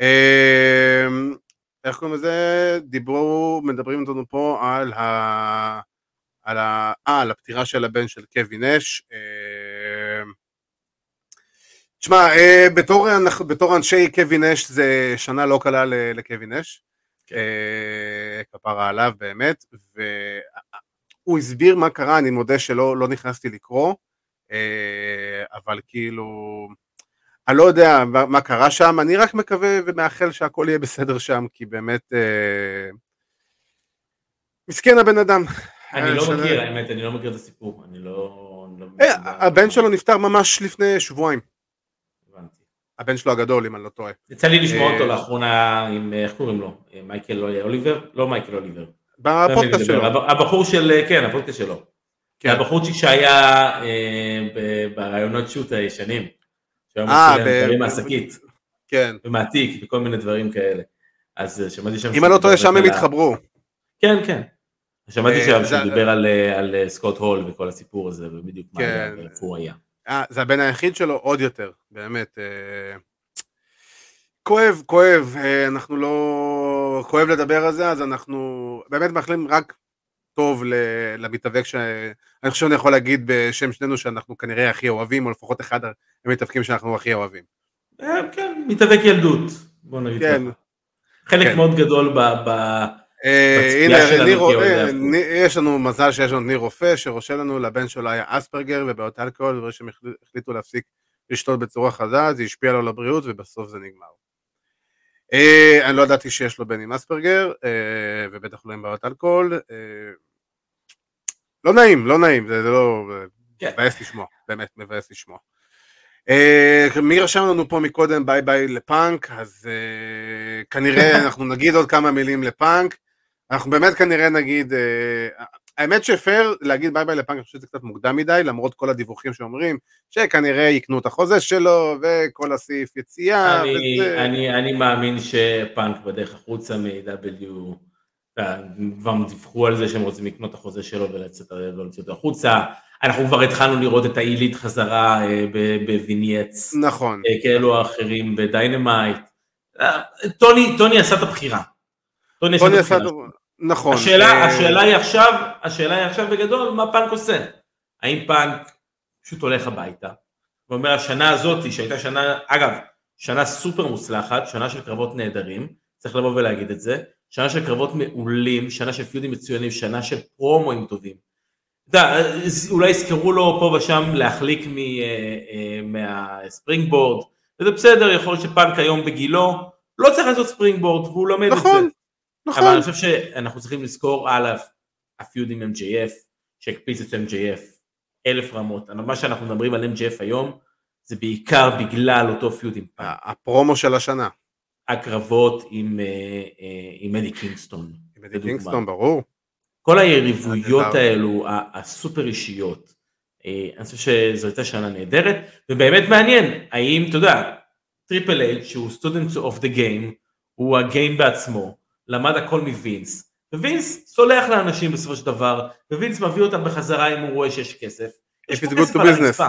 אה, איך קוראים לזה? דיברו, מדברים איתנו פה על ה... על, ה... 아, על הפטירה של הבן של קווין אש. אה, תשמע, אה, בתור, בתור אנשי קווין אש זה שנה לא קלה לקווין אש. אה, כפרה עליו באמת, והוא הסביר מה קרה, אני מודה שלא לא נכנסתי לקרוא, אה, אבל כאילו, אני לא יודע מה קרה שם, אני רק מקווה ומאחל שהכל יהיה בסדר שם, כי באמת, אה, מסכן הבן אדם. אני לא מכיר, האמת, אני לא מכיר את הסיפור, אני לא... לא הבן שלו נפטר ממש לפני שבועיים. הבן שלו הגדול, אם אני לא טועה. יצא לי לשמוע אותו לאחרונה עם, איך קוראים לו? מייקל אוליבר? לא מייקל אוליבר. בפודקאסט שלו. הבחור של, כן, הפודקאסט שלו. כן. הבחורצ'יק שהיה אה, ברעיונות שוט הישנים. אה, דברים מהשקית. כן. ומעתיק וכל מיני דברים כאלה. אז שמעתי שם... אם אני לא טועה, שם הם התחברו. כן, כן. שמעתי שם שהוא דיבר על סקוט הול וכל הסיפור הזה, ובדיוק מה איפה הוא היה. אה, זה הבן היחיד שלו עוד יותר, באמת. אה, כואב, כואב, אה, אנחנו לא... כואב לדבר על זה, אז אנחנו באמת מאחלים רק טוב למתאבק שאני חושב שאני יכול להגיד בשם שנינו שאנחנו כנראה הכי אוהבים, או לפחות אחד המתאבקים שאנחנו הכי אוהבים. אה, כן, מתאבק ילדות, בוא נגיד כן. חלק כן. מאוד גדול ב... ב... אה, הנה, ניר, אה, יש לנו מזל שיש לנו ניר רופא שרושם לנו לבן שלו היה אספרגר ובעיות אלכוהול, וברגע שהם החליטו להפסיק לשתות בצורה חדה, זה השפיע לו על הבריאות ובסוף זה נגמר. אה, אני לא ידעתי שיש לו בן עם אספרגר, ובטח לא עם בעיות אלכוהול. לא נעים, לא נעים, זה לא... כן. מבאס לשמוע, באמת מבאס לשמוע. מי רשם לנו פה מקודם ביי ביי לפאנק, אז כנראה אנחנו נגיד עוד כמה מילים לפאנק. אנחנו באמת כנראה נגיד, אה, האמת שפייר להגיד ביי ביי לפאנק, אני חושב שזה קצת מוקדם מדי, למרות כל הדיווחים שאומרים שכנראה יקנו את החוזה שלו וכל הסעיף יציאה. אני, וזה... אני, אני מאמין שפאנק בדרך החוצה מ-AEW, אה, כבר דיווחו על זה שהם רוצים לקנות את החוזה שלו ולצאת אותו החוצה. אנחנו כבר התחלנו לראות את ה Elite חזרה אה, ב vignettes. נכון. כאלו האחרים ב Dynamite. טוני, טוני עשה את הבחירה. טוני עשה את הבחירה. נכון. השאלה, אה... השאלה היא עכשיו, השאלה היא עכשיו בגדול, מה פאנק עושה? האם פאנק פשוט הולך הביתה, ואומר השנה הזאת, שהייתה שנה, אגב, שנה סופר מוצלחת, שנה של קרבות נהדרים, צריך לבוא ולהגיד את זה, שנה של קרבות מעולים, שנה של feud ים מצוינים, שנה של פרומואים טובים. אתה יודע, אולי יזכרו לו פה ושם להחליק מ, אה, אה, מה springboard, וזה בסדר, יכול להיות שפאנק היום בגילו, לא צריך לעשות springboard, והוא לומד נכון. את זה. נכון. אבל אני חושב שאנחנו צריכים לזכור על ה feud עם MJF, שהקפיץ את MJF אלף רמות. מה שאנחנו מדברים על MJF היום, זה בעיקר בגלל אותו feud עם פאנק. הפרומו של השנה. הקרבות עם, אה, אה, עם אדי קינגסטון. עם אדי קינגסטון, ברור. כל היריבויות האלו, הסופר אישיות, אה, אני חושב שזו הייתה שנה נהדרת, ובאמת מעניין, האם, אתה יודע, טריפל אייץ', שהוא student of the game, הוא ה game בעצמו, למד הכל מווינס, ווינס סולח לאנשים בסופו של דבר, ווינס מביא אותם בחזרה אם הוא רואה שיש כסף. יש פה כסף על הרצפה.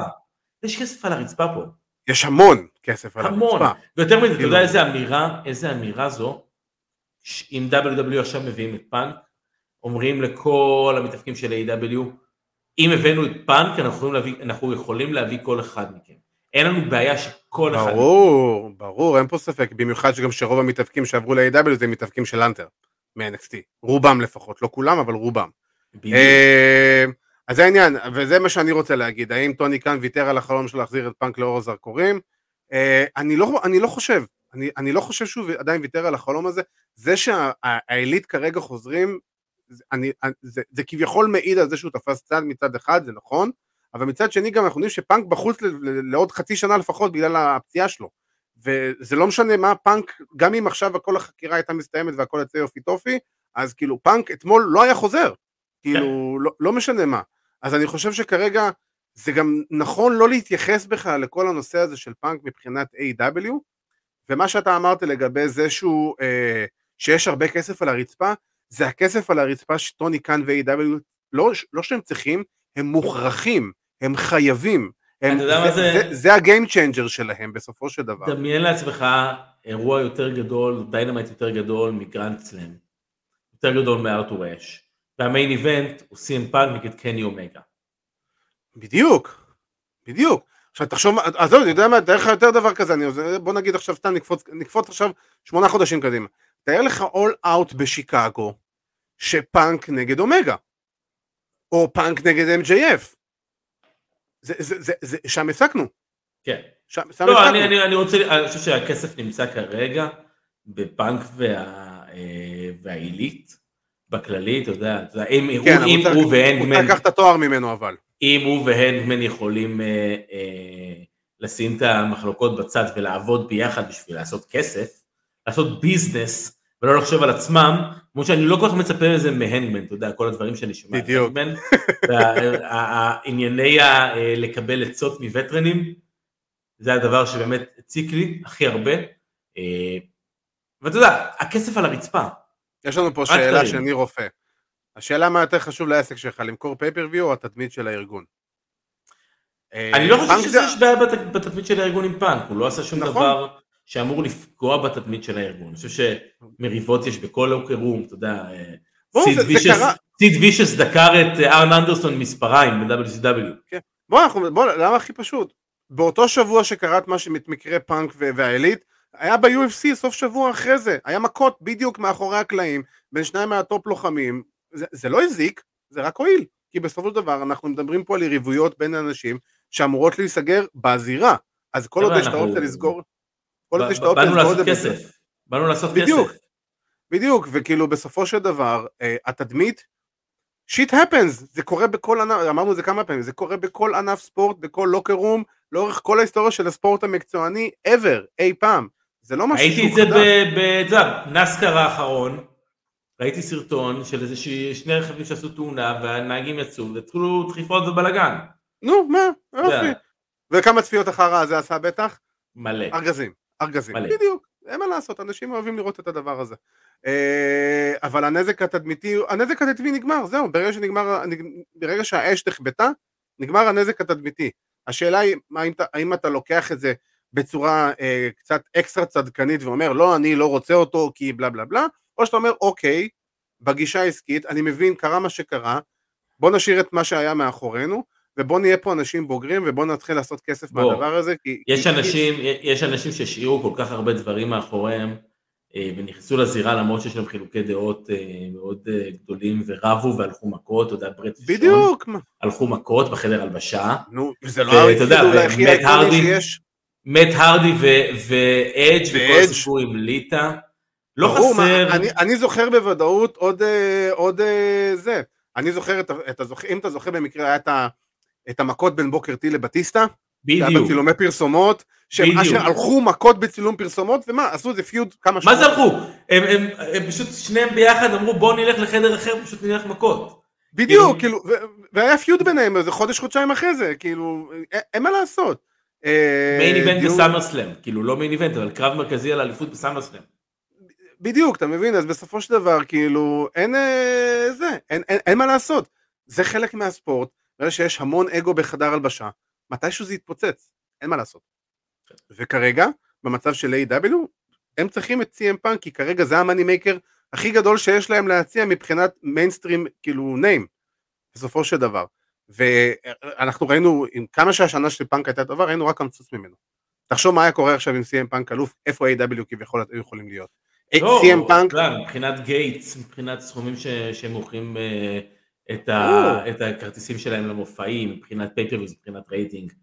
יש כסף על הרצפה פה. יש המון כסף על המון. הרצפה. ויותר מזה, אתה יודע כאילו- איזה אמירה, איזה אמירה זו, אם WWE עכשיו מביאים את פאנק, אומרים לכל המתאבקים של AEW, אם הבאנו את פאנק, אנחנו יכולים להביא, אנחנו יכולים להביא כל אחד מכם. אין לנו בעיה שכל אחד... ברור, ברור, אין פה ספק, במיוחד שגם שרוב המתאבקים שעברו ל-AW זה מתאבקים של אנטר, מ-NXT, רובם לפחות, לא כולם, אבל רובם. אה, אז זה העניין, וזה מה שאני רוצה להגיד, האם טוני קאן ויתר על החלום שלו להחזיר את פאנק לאור הזרקורים? אה, אני, לא, אני לא חושב, אני, אני לא חושב שהוא עדיין ויתר על החלום הזה, זה שהעילית כרגע חוזרים, אני, זה, זה כביכול מעיד על זה שהוא תפס צד מצד אחד, זה נכון, אבל מצד שני גם אנחנו יודעים שפאנק בחוץ לעוד חצי שנה לפחות בגלל הפציעה שלו, וזה לא משנה מה פאנק, גם אם עכשיו כל החקירה הייתה מסתיימת והכל יצא יופי טופי, אז כאילו פאנק אתמול לא היה חוזר, כאילו לא, לא משנה מה, אז אני חושב שכרגע זה גם נכון לא להתייחס בכלל לכל הנושא הזה של פאנק מבחינת AEW. ומה שאתה אמרת לגבי זה שהוא, אה, שיש הרבה כסף על הרצפה, זה הכסף על הרצפה שטוני קאן ו-AEW. לא, לא שהם צריכים, הם מוכרחים, הם חייבים. הם, זה, זה... זה, זה ה game changer שלהם בסופו של דבר. דמיין לעצמך אירוע יותר גדול, דיינמייט יותר גדול מגרנד סלאם, יותר גדול מארתור אש, וה main event הוא סי.אם פאנק נגד קני אומגה. בדיוק, בדיוק. עכשיו תחשוב, עזוב, אני יודע מה, תאר לך יותר דבר כזה, אני, בוא נגיד עכשיו סתם נקפוץ, נקפוץ עכשיו שמונה חודשים קדימה. תאר לך אול אאוט בשיקגו, שפאנק נגד אומגה, או פאנק נגד MJF. זה, זה, זה, זה, שם הפסקנו. כן. שם, שם לא, אני, אני, אני רוצה, אני חושב שהכסף נמצא כרגע בפאנק וה, אה, והעילית, בכללי, אתה יודע, אתה יודע אם, כן, הוא, אם הוא והנדמן... הוא לקח את התואר ממנו אבל. אם הוא והנדמן יכולים אה, אה, לשים את המחלוקות בצד ולעבוד ביחד בשביל לעשות כסף, לעשות ביזנס ולא לחשוב על עצמם, כמו שאני לא כל כך מצפה לזה מהנדמן, אתה יודע, כל הדברים שאני שומע. בדיוק. הענייני אה, לקבל עצות מווטרנים, זה הדבר שבאמת הציק לי הכי הרבה. אה, ואתה יודע, הכסף על הרצפה. יש לנו פה שאלה שאני רופא. השאלה מה יותר חשוב לעסק שלך, למכור פייפריוויו או התדמית של הארגון? אני לא חושב שיש בעיה בתדמית של הארגון עם פאנק, הוא לא עשה שום נכון. דבר שאמור לפגוע בתדמית של הארגון. אני חושב שמריבות יש בכל locker room, אתה יודע, סיד וישוס דקר את ארן אנדרסון מספריים ב-WCW. כן. בוא, בוא, למה הכי פשוט? באותו שבוע שקרה מה שקרה עם פאנק והעילית, היה ב-UFC סוף שבוע אחרי זה, היה מכות בדיוק מאחורי הקלעים בין שניים מהטופ לוחמים, זה, זה לא הזיק, זה רק הועיל, כי בסופו של דבר אנחנו מדברים פה על יריבויות בין אנשים שאמורות להיסגר בזירה, אז כל עוד יש את האופציה לסגור, כל עוד יש את האופציה את זה כסף, באנו לעשות בדיוק, כסף. בדיוק, וכאילו בסופו של דבר, אה, התדמית, שיט הפנס, זה קורה בכל ענף, אמרנו את זה כמה פעמים, זה קורה בכל ענף ספורט, בכל לוקר רום, לאורך כל ההיסטוריה של הספורט המקצועני, ever, אי פעם. זה לא משהו שהוא חדש. הייתי את זה בנסקר האחרון, ראיתי סרטון של איזה שני רכבים שעשו תאונה והנהגים יצאו והתחילו דחיפות ובלאגן. נו, מה, יופי. וכמה צפיות החרא הזה עשה בטח? מלא. ארגזים, ארגזים, מלא. בדיוק. אין מה לעשות, אנשים אוהבים לראות את הדבר הזה. אה, אבל הנזק התדמיתי, הנזק התדמיתי נגמר, זהו, ברגע שנגמר, ברגע שהאש תכבתה, נגמר הנזק התדמיתי. השאלה היא, האם, האם אתה לוקח את זה בצורה אה, קצת אקסטרה צדקנית ואומר לא אני לא רוצה אותו כי בלה בלה בלה או שאתה אומר אוקיי בגישה העסקית אני מבין קרה מה שקרה בוא נשאיר את מה שהיה מאחורינו ובוא נהיה פה אנשים בוגרים ובוא נתחיל לעשות כסף בוא, מהדבר הזה כי, יש, כי, אנשים. יש אנשים שהשאירו כל כך הרבה דברים מאחוריהם אה, ונכנסו לזירה למרות שיש להם חילוקי דעות אה, מאוד אה, גדולים ורבו והלכו מכות, אתה יודע, ברט בדיוק. הלכו מכות בחדר הלבשה. נו, זה לא היה הכי איקוני שיש. מת הרדי ואדג' וכל הסיפור עם ליטא. לא ברור, חסר... מה, אני, אני זוכר בוודאות עוד, עוד אה, זה. אני זוכר, את, את הזוכ... אם אתה זוכר במקרה, היה את, ה, את המכות בין בוקר טי לבטיסטה. בדיוק. היה בצילומי פרסומות. שהם אשר הלכו מכות בצילום פרסומות, ומה, עשו איזה פיוד כמה שעות. מה זה הלכו? הם, הם, הם פשוט שניהם ביחד אמרו בוא נלך לחדר אחר, פשוט נלך מכות. בדיוק, כאילו, כאילו והיה feud ביניהם איזה חודש חודשיים אחרי זה, כאילו, אין מה לעשות. main event בסאמר סלאם, כאילו לא main event, אבל קרב מרכזי על אליפות בסאמר סלאם. בדיוק, אתה מבין? אז בסופו של דבר, כאילו, אין אה, זה, אין, אין, אין מה לעשות. זה חלק מהספורט, בגלל שיש המון אגו בחדר הלבשה, מתישהו זה יתפוצץ, אין מה לעשות. וכרגע, במצב של AEW, הם צריכים את CM פאנק, כי כרגע זה ה money maker הכי גדול שיש להם להציע מבחינת מיינסטרים, כאילו, name, בסופו של דבר. ואנחנו ראינו, עם כמה שהשנה של פאנק הייתה טובה, ראינו רק קמצוץ ממנו. תחשוב מה היה קורה עכשיו עם CM פאנק אלוף, איפה AEW כביכול היו יכולים להיות. לא, CM פאנק... מבחינת gates, מבחינת סכומים שהם מוכרים את, ה, את הכרטיסים שלהם למופעים, מבחינת pay-per-views, מבחינת רייטינג.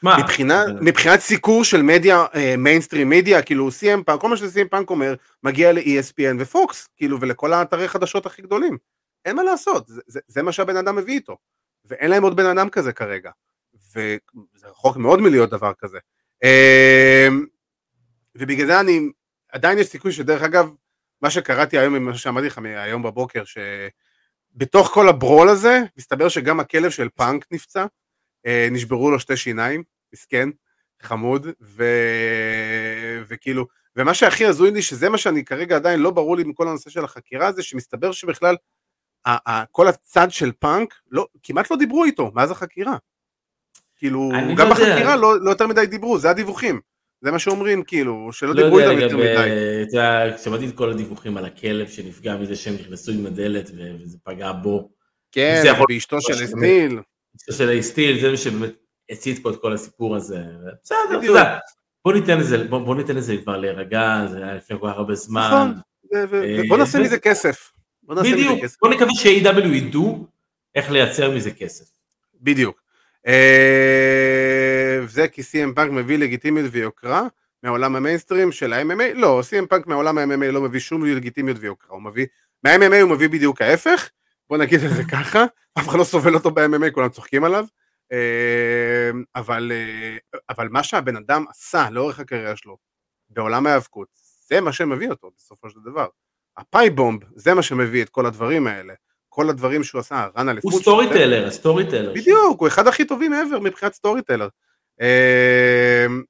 שמה, מבחינה, מבחינת סיקור של מדיה, mainstream media, כאילו CM פאנק, כל מה ש-CM פאנק אומר, מגיע ל-ESPN ופוקס, כאילו, ולכל האתרי חדשות הכי גדולים. אין מה לעשות, זה, זה, זה מה שהבן אדם מביא איתו. ואין להם עוד בן אדם כזה כרגע. וזה רחוק מאוד מלהיות דבר כזה. אמ, ובגלל זה אני, עדיין יש סיכוי שדרך אגב, מה שקראתי היום, מה שאמרתי לך היום בבוקר, שבתוך כל ה brawl הזה, מסתבר שגם הכלב של פאנק נפצע, אה, נשברו לו שתי שיניים, מסכן, חמוד, ו... וכאילו, ומה שהכי הזוי לי, שזה מה שאני כרגע עדיין לא ברור לי מכל הנושא של החקירה, זה שמסתבר שבכלל כל הצד של פאנק, לא, כמעט לא דיברו איתו מאז החקירה. כאילו, גם לא בחקירה לא, לא יותר מדי דיברו, זה הדיווחים. זה מה שאומרים, כאילו, שלא לא דיברו איתם יותר מדי. אתה יודע, שמעתי את כל הדיווחים על הכלב שנפגע מזה שהם נכנסו עם הדלת וזה פגע בו. כן, ואשתו של אייס סטיל. אשתו של אייס סטיל, זה מי שבאמת הצית פה את כל הסיפור הזה. בסדר, אתה יודע, בוא ניתן לזה, בוא ניתן לזה כבר להירגע, זה היה לפני כל כך הרבה זמן. נכון, בוא נעשה מזה כסף. בדיוק, בוא נקווה ש-AEW ידעו איך לייצר מזה כסף. בדיוק. זה כי CM פאנק מביא לגיטימיות ויוקרה מעולם המיינסטרים של ה-MMA, לא, CM פאנק מעולם ה-MMA לא מביא שום לגיטימיות ויוקרה, הוא מביא, מה-MMA הוא מביא בדיוק ההפך, בוא נגיד את זה ככה, אף אחד לא סובל אותו ב-MMA, כולם צוחקים עליו, אה, אבל, אה, אבל מה שהבן אדם עשה לאורך הקריירה שלו בעולם ההיאבקות, זה מה שמביא אותו בסופו של דבר. ה pipe bomb, זה מה שמביא את כל הדברים האלה. כל הדברים שהוא עשה, run אליפות. הוא storyteller, ה storyteller. בדיוק, הוא אחד הכי טובים מעבר מבחינת storytelling. אמ,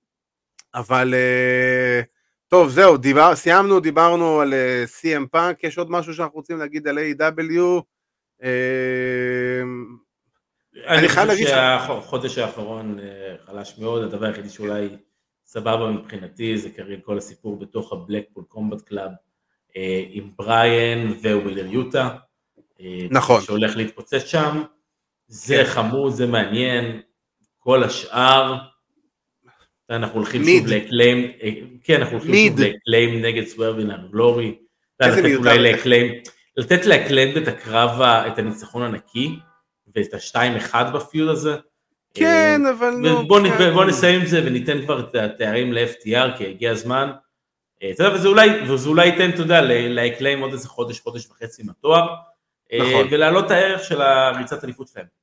אבל אה, טוב, זהו, דיבר, סיימנו, דיברנו על אה, CM פאנק, יש עוד משהו שאנחנו רוצים להגיד על AEW. אמ, אני חייב להגיד שהחודש האחרון אה, חלש מאוד, הדבר היחידי שאולי סבבה מבחינתי זה כרגע כל הסיפור בתוך הבלקפול קומבט קלאב עם בריאן ווילר יוטה. נכון. שהולך להתפוצץ שם, זה כן. חמוד, זה מעניין, כל השאר, אנחנו הולכים מיד. שוב לקליים, כן, אנחנו הולכים מיד. שוב לקליים נגד סוורבין הגלורי, לתת אולי לקליים, לתת לאקליים את הקרב, את הניצחון הנקי, ואת השתיים אחד בפיוד הזה. כן, אה, אבל נו. בוא, כן. בוא נסיים עם זה וניתן כבר את התארים ל-FTR, כי הגיע הזמן. אה, אתה יודע, וזה אולי, וזה אולי ייתן, אתה יודע, לאקליים עוד איזה חודש, חודש וחצי עם התואר. נכון. אה, ולהעלות את הערך של הריצת אליפות שלהם.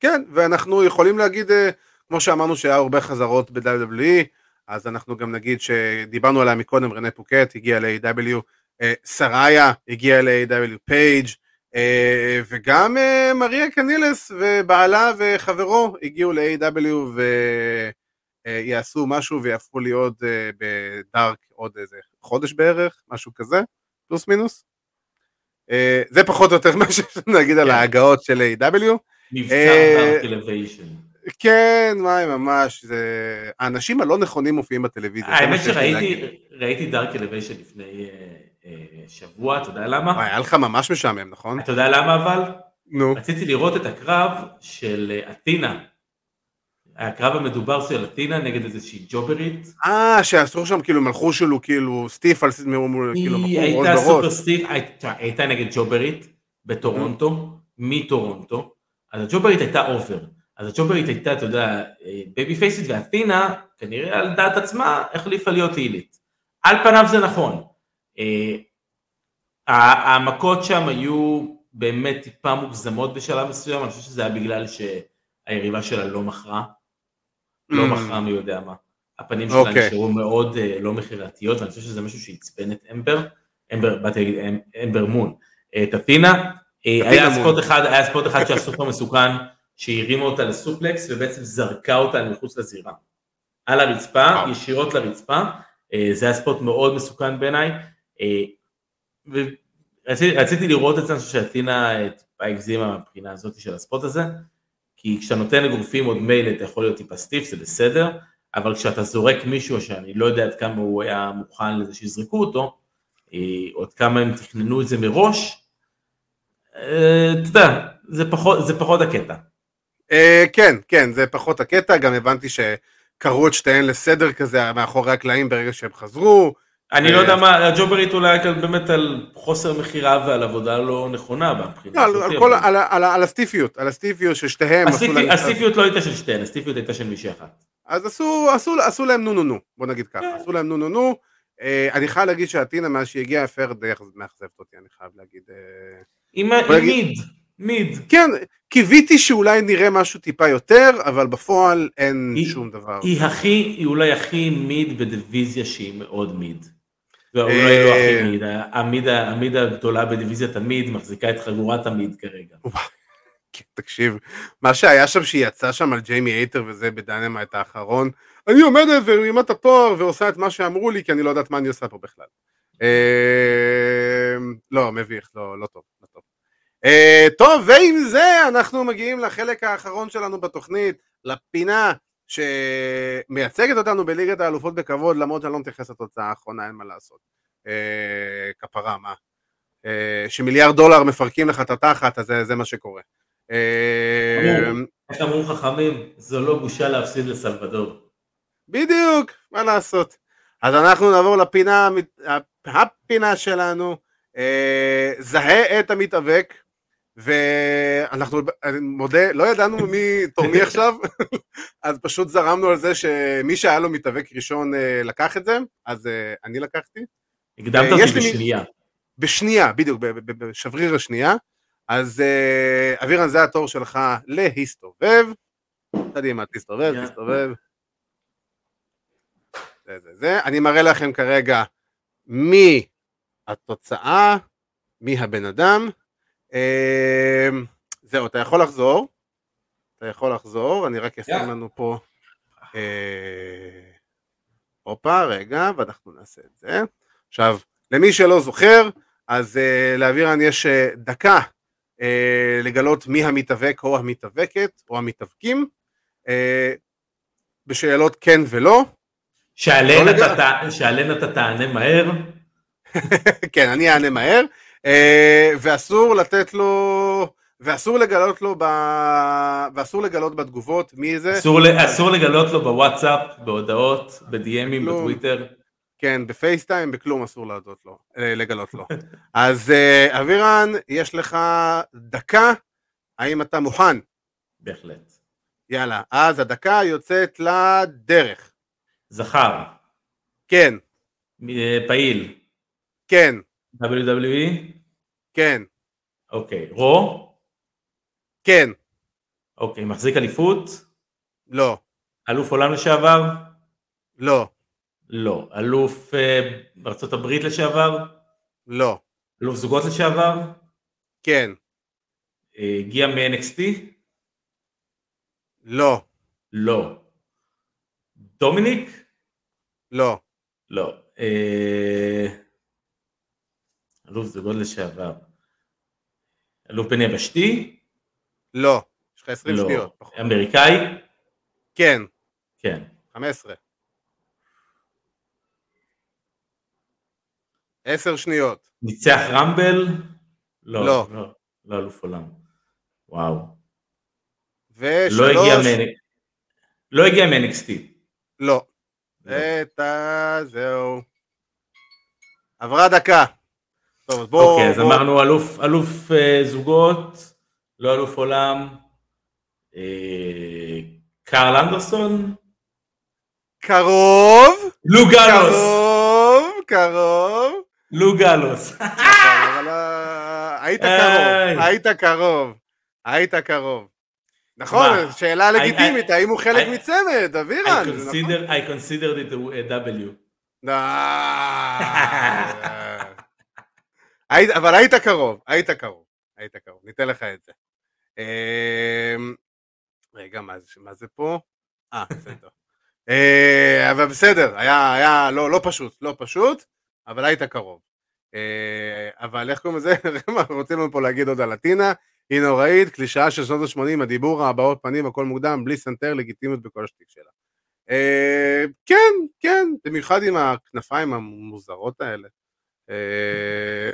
כן, ואנחנו יכולים להגיד, אה, כמו שאמרנו שהיה הרבה חזרות ב-WWE, אז אנחנו גם נגיד שדיברנו עליה מקודם, רנה פוקט הגיע ל-AW, אה, סראיה הגיע ל-AW פייג', וגם מריה קנילס ובעלה וחברו הגיעו ל-AW ויעשו משהו ויהפכו להיות בדארק עוד איזה חודש בערך, משהו כזה, פלוס מינוס. אה, זה פחות או יותר מה שיש לנו להגיד על כן. ההגעות של A.W. מבצע אה, אלוויישן. כן, וואי, ממש, זה... האנשים הלא נכונים מופיעים בטלוויזיה. האמת שראיתי דארק אלוויישן לפני אה, שבוע, אתה יודע למה? וואי, היה לך ממש משעמם, נכון? אתה יודע למה אבל? נו. רציתי לראות את הקרב של אתינה הקרב המדובר של לטינה נגד איזושהי ג'וברית. אה, שעשו שם כאילו, הלכו שלו כאילו stiff על כאילו, היא הייתה סופר stiff, הייתה נגד ג'וברית בטורונטו, מטורונטו, אז הג'וברית הייתה over. אז הג'וברית הייתה, אתה יודע, בייבי פייסית ואתינה, כנראה על דעת עצמה, החליפה להיות הילית. על פניו זה נכון. אה, המכות שם היו באמת טיפה מוגזמות בשלב מסוים, אני חושב שזה היה בגלל שהיריבה שלה לא מכרה. לא mm. מכרה מי יודע מה. הפנים שלה אוקיי. נשארו מאוד אה, לא מכירתיות, ואני חושב שזה משהו שעצבן את אמבר, אמבר, באתי להגיד אמבר מון. את אתינה, היה ספורט אחד, היה ספורט אחד שהיה סופר מסוכן, שהרימה אותה לסופלקס ובעצם זרקה אותה מחוץ לזירה. על הרצפה, ישירות לרצפה, אה, זה היה ספורט מאוד מסוכן בעיניי. אה, רציתי לראות את זה, אני חושב שאתינה טיפה הגזימה מבחינה הזאת של הספורט הזה, כי כשאתה נותן אגרופים עוד מילא אתה יכול להיות טיפה סטיף, זה בסדר, אבל כשאתה זורק מישהו שאני לא יודע עד כמה הוא היה מוכן לזה שיזרקו אותו, אה, עוד כמה הם תכננו את זה מראש, אה, אתה יודע, זה פחות, זה פחות הקטע. אה, כן, כן, זה פחות הקטע, גם הבנתי שקראו את שתיהן לסדר כזה מאחורי הקלעים ברגע שהם חזרו. אני לא יודע מה, הג'ובריט אולי באמת על חוסר מכירה ועל עבודה לא נכונה מבחינה לא, על, הסטיפיות, על הסטיפיות ששתיהם עשו להם... הסטיפיות לא הייתה של שתיהן, הסטיפיות הייתה של מישהי אחת. אז עשו, להם נו נו נו, בוא נגיד ככה, עשו להם נו נו נו. אני חייב להגיד שהטינה מאז שהגיעה הפר די מאכזבת אותי, אני חייב להגיד. עם מיד, מיד. כן, קיוויתי שאולי נראה משהו טיפה יותר, אבל בפועל אין היא, שום דבר. היא הכי, היא אולי הכי מיד בדיוויזיה שהיא מאוד מיד. ואולי לא הכי מיד, ה mid, ה mid הגדולה בדיוויזיית ה mid מחזיקה את חגורת ה mid כרגע. כן, תקשיב, מה שהיה שם שהיא יצאה שם על ג'יימי הייטר וזה בדיינמייט האחרון, אני עומדת ומרימה את התואר ועושה את מה שאמרו לי כי אני לא יודעת מה אני עושה פה בכלל. לא, מביך, לא, לא טוב, לא טוב. ועם זה אנחנו מגיעים לחלק האחרון שלנו בתוכנית, לפינה שמייצגת אותנו בליגת האלופות בכבוד, למרות שאני לא מתייחס לתוצאה האחרונה, אין מה לעשות. כפרה, מה? שמיליארד דולר מפרקים לך את התחת, אז זה מה שקורה. איך אמרו חכמים, זו לא בושה להפסיד לסלבדור. בדיוק, מה לעשות. אז אנחנו נעבור לפינה, הפינה שלנו, זהה את המתאבק, ואנחנו, אני מודה, לא ידענו מי תורמי עכשיו, אז פשוט זרמנו על זה שמי שהיה לו מתאבק ראשון לקח את זה, אז אני לקחתי. הקדמת אותי בשנייה. בשנייה, בדיוק, בשבריר השנייה. אז אבירן, זה התור שלך להסתובב. קדימה, תסתובב, תסתובב. זה, זה, זה. אני מראה לכם כרגע מי התוצאה, מי הבן אדם. זהו, אתה יכול לחזור. אתה יכול לחזור, אני רק אשים לנו פה... הופה, רגע, ואנחנו נעשה את זה. עכשיו, למי שלא זוכר, אז uh, לאבירן יש uh, דקה uh, לגלות מי המתאבק או המתאבקת או המתאבקים uh, בשאלות כן ולא. שעליהן לא אתה, תענה מהר. כן, אני אענה מהר, ואסור לתת לו, ואסור לגלות לו, ב... ואסור לגלות בתגובות מי זה. אסור, אסור לגלות לו בוואטסאפ, בהודעות, בדי.אמים, בטוויטר. כן, בפייסטיים, בכלום אסור לעדות לו, אה, לגלות לו. אז אה, אבירן, יש לך דקה, האם אתה מוכן? בהחלט. יאללה, אז הדקה יוצאת לדרך. זכר. כן. אה, פעיל. כן. WWE? כן. אוקיי. רו? כן. אוקיי, מחזיק אליפות? לא. אלוף עולם לשעבר? לא. לא. אלוף אה, הברית לשעבר? לא. אלוף זוגות לשעבר? כן. אה, הגיע מ-NXT? לא. לא. דומיניק? לא. לא. אה, אלוף זוגות לשעבר. אלוף בן יבשתי? לא. יש לך 20 לא. שניות. אמריקאי? כן. כן. 15. עשר שניות. ניצח רמבל? לא. לא. לא, לא אלוף עולם. וואו. ושלוש. לא הגיע מ... לא הגיע מ-NXT. לא. ה... זהו. עברה דקה. טוב, אז בואו... אוקיי, אז אמרנו אלוף, אלוף uh, זוגות, לא אלוף עולם. Uh, קארל אנדרסון? קרוב. לוגלוס. קרוב, קרוב. לוגלוס. נכון, היית קרוב, היית קרוב, היית קרוב. נכון, שאלה לגיטימית, האם הוא חלק מצמד, אבירן? I considered it a W. אבל היית קרוב, היית קרוב, היית קרוב, ניתן לך את זה. אמ, רגע, מה זה פה? אה, בסדר. אה, אבל בסדר, היה לא פשוט, לא פשוט. אבל היית קרוב. אה, אבל איך קוראים לזה? רוצים לנו פה להגיד עוד על אתינה, היא נוראית, קלישאה של שנות ה-80, הדיבור, הבעות פנים, הכל מוקדם, בלי סנטר, לגיטימיות בכל השטיק שלה. אה, כן, כן, במיוחד עם הכנפיים המוזרות האלה. אה,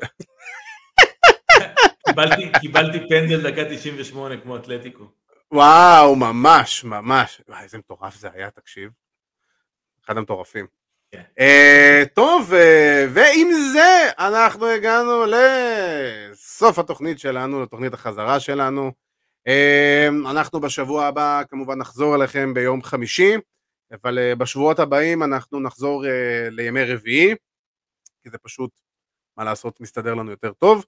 קיבלתי פנדל דקה 98 כמו אתלטיקו. וואו, ממש, ממש. וואי, איזה מטורף זה היה, תקשיב. אחד המטורפים. כן. Uh, טוב, uh, ועם זה אנחנו הגענו לסוף התוכנית שלנו, לתוכנית החזרה שלנו. אה, אנחנו בשבוע הבא כמובן נחזור אליכם ביום חמישי, אבל אה, בשבועות הבאים אנחנו נחזור אה, לימי רביעי, כי זה פשוט, מה לעשות, מסתדר לנו יותר טוב.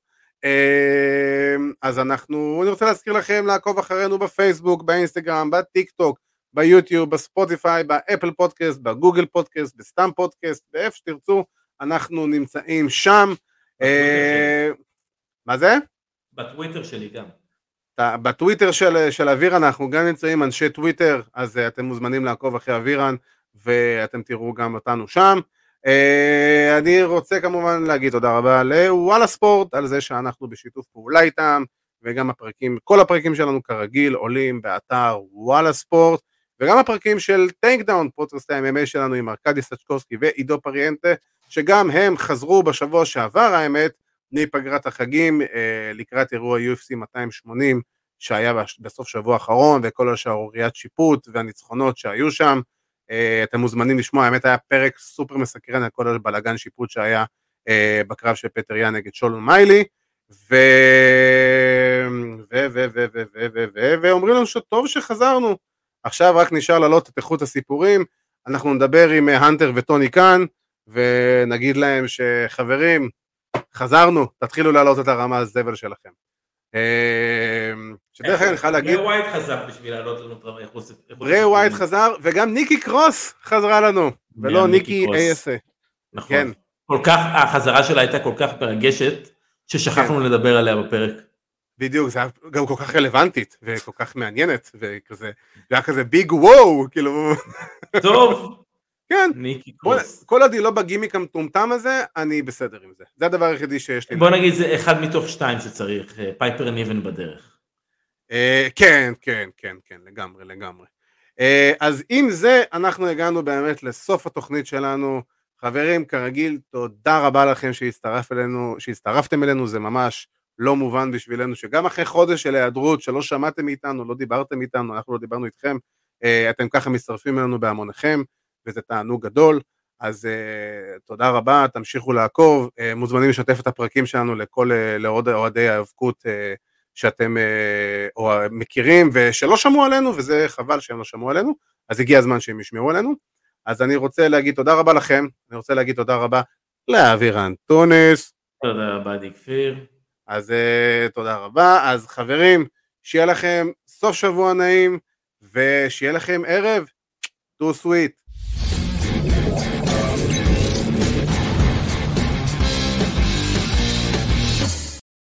אה, אז אנחנו, אני רוצה להזכיר לכם לעקוב אחרינו בפייסבוק, באינסטגרם, בטיק טוק, ביוטיוב, בספוטיפיי, באפל פודקאסט, בגוגל פודקאסט, בסטאם פודקאסט, באיפה שתרצו, אנחנו נמצאים שם. אה, מה זה? בטוויטר שלי גם. בטוויטר של, של אבירן אנחנו גם נמצאים אנשי טוויטר, אז אה, אתם מוזמנים לעקוב אחרי אבירן ואתם תראו גם אותנו שם. אה, אני רוצה כמובן להגיד תודה רבה לוואלה ספורט על זה שאנחנו בשיתוף פעולה איתם וגם הפרקים, כל הפרקים שלנו כרגיל עולים באתר וואלה ספורט וגם הפרקים של טייק דאון, פודקאסט ה-MMA שלנו עם ארכדי סצ'קובסקי ועידו פריאנטה, שגם הם חזרו בשבוע שעבר האמת, מפגרת החגים אה, לקראת אירוע UFC 280 שהיה בסוף שבוע האחרון וכל השערוריית שיפוט והניצחונות שהיו שם. אה, אתם מוזמנים לשמוע, האמת היה פרק סופר מסקרן על כל הבלאגן שיפוט שהיה אה, בקרב של פטר יאן נגד שולון מיילי. ו... ו... ו... ו... ו... ו... ו... ו... ואומרים לנו שטוב שחזרנו, עכשיו רק נשאר להעלות את איכות הסיפורים, אנחנו נדבר עם הנטר וטוני קאן, ונגיד להם שחברים, חזרנו, תתחילו להעלות את הרמה הזבל שלכם. שדרך אגב אני חייב להגיד... ברי ווייט חזר בשביל להעלות לנו את רמה איכות בריי ווייט חזר, וגם ניקי קרוס חזרה לנו, ולא ניקי A.S.H. נכון. כן. כל כך, החזרה שלה הייתה כל כך מרגשת, ששכחנו כן. לדבר עליה בפרק. בדיוק, זה היה גם כל כך רלוונטית, וכל כך מעניינת, וכזה, זה היה כזה big wow, כאילו... טוב. כן, בוא, כל עוד היא לא בגימיק המטומטם הזה, אני בסדר עם זה. זה הדבר היחידי שיש לי. בוא נגיד זה אחד מתוך שתיים שצריך, פייפר ניבן בדרך. אה, כן, כן, כן, כן, לגמרי, לגמרי. אה, אז עם זה, אנחנו הגענו באמת לסוף התוכנית שלנו. חברים, כרגיל, תודה רבה לכם שהצטרף אלינו, שהצטרפתם אלינו, זה ממש לא מובן בשבילנו, שגם אחרי חודש של היעדרות, שלא שמעתם מאיתנו, לא דיברתם איתנו, אנחנו לא דיברנו איתכם, אה, אתם ככה מצטרפים אלינו בהמוניכם, וזה תענוג גדול. אז uh, תודה רבה, תמשיכו לעקוב, uh, מוזמנים לשתף את הפרקים שלנו לכל, uh, לעוד אוהדי ההיאבקות uh, שאתם uh, או, מכירים ושלא שמעו עלינו, וזה חבל שהם לא שמעו עלינו, אז הגיע הזמן שהם ישמעו עלינו. אז אני רוצה להגיד תודה רבה לכם, אני רוצה להגיד תודה רבה לאבירן טונס. תודה רבה דיק פיר. אז uh, תודה רבה. אז חברים, שיהיה לכם סוף שבוע נעים, ושיהיה לכם ערב. טו סוויט.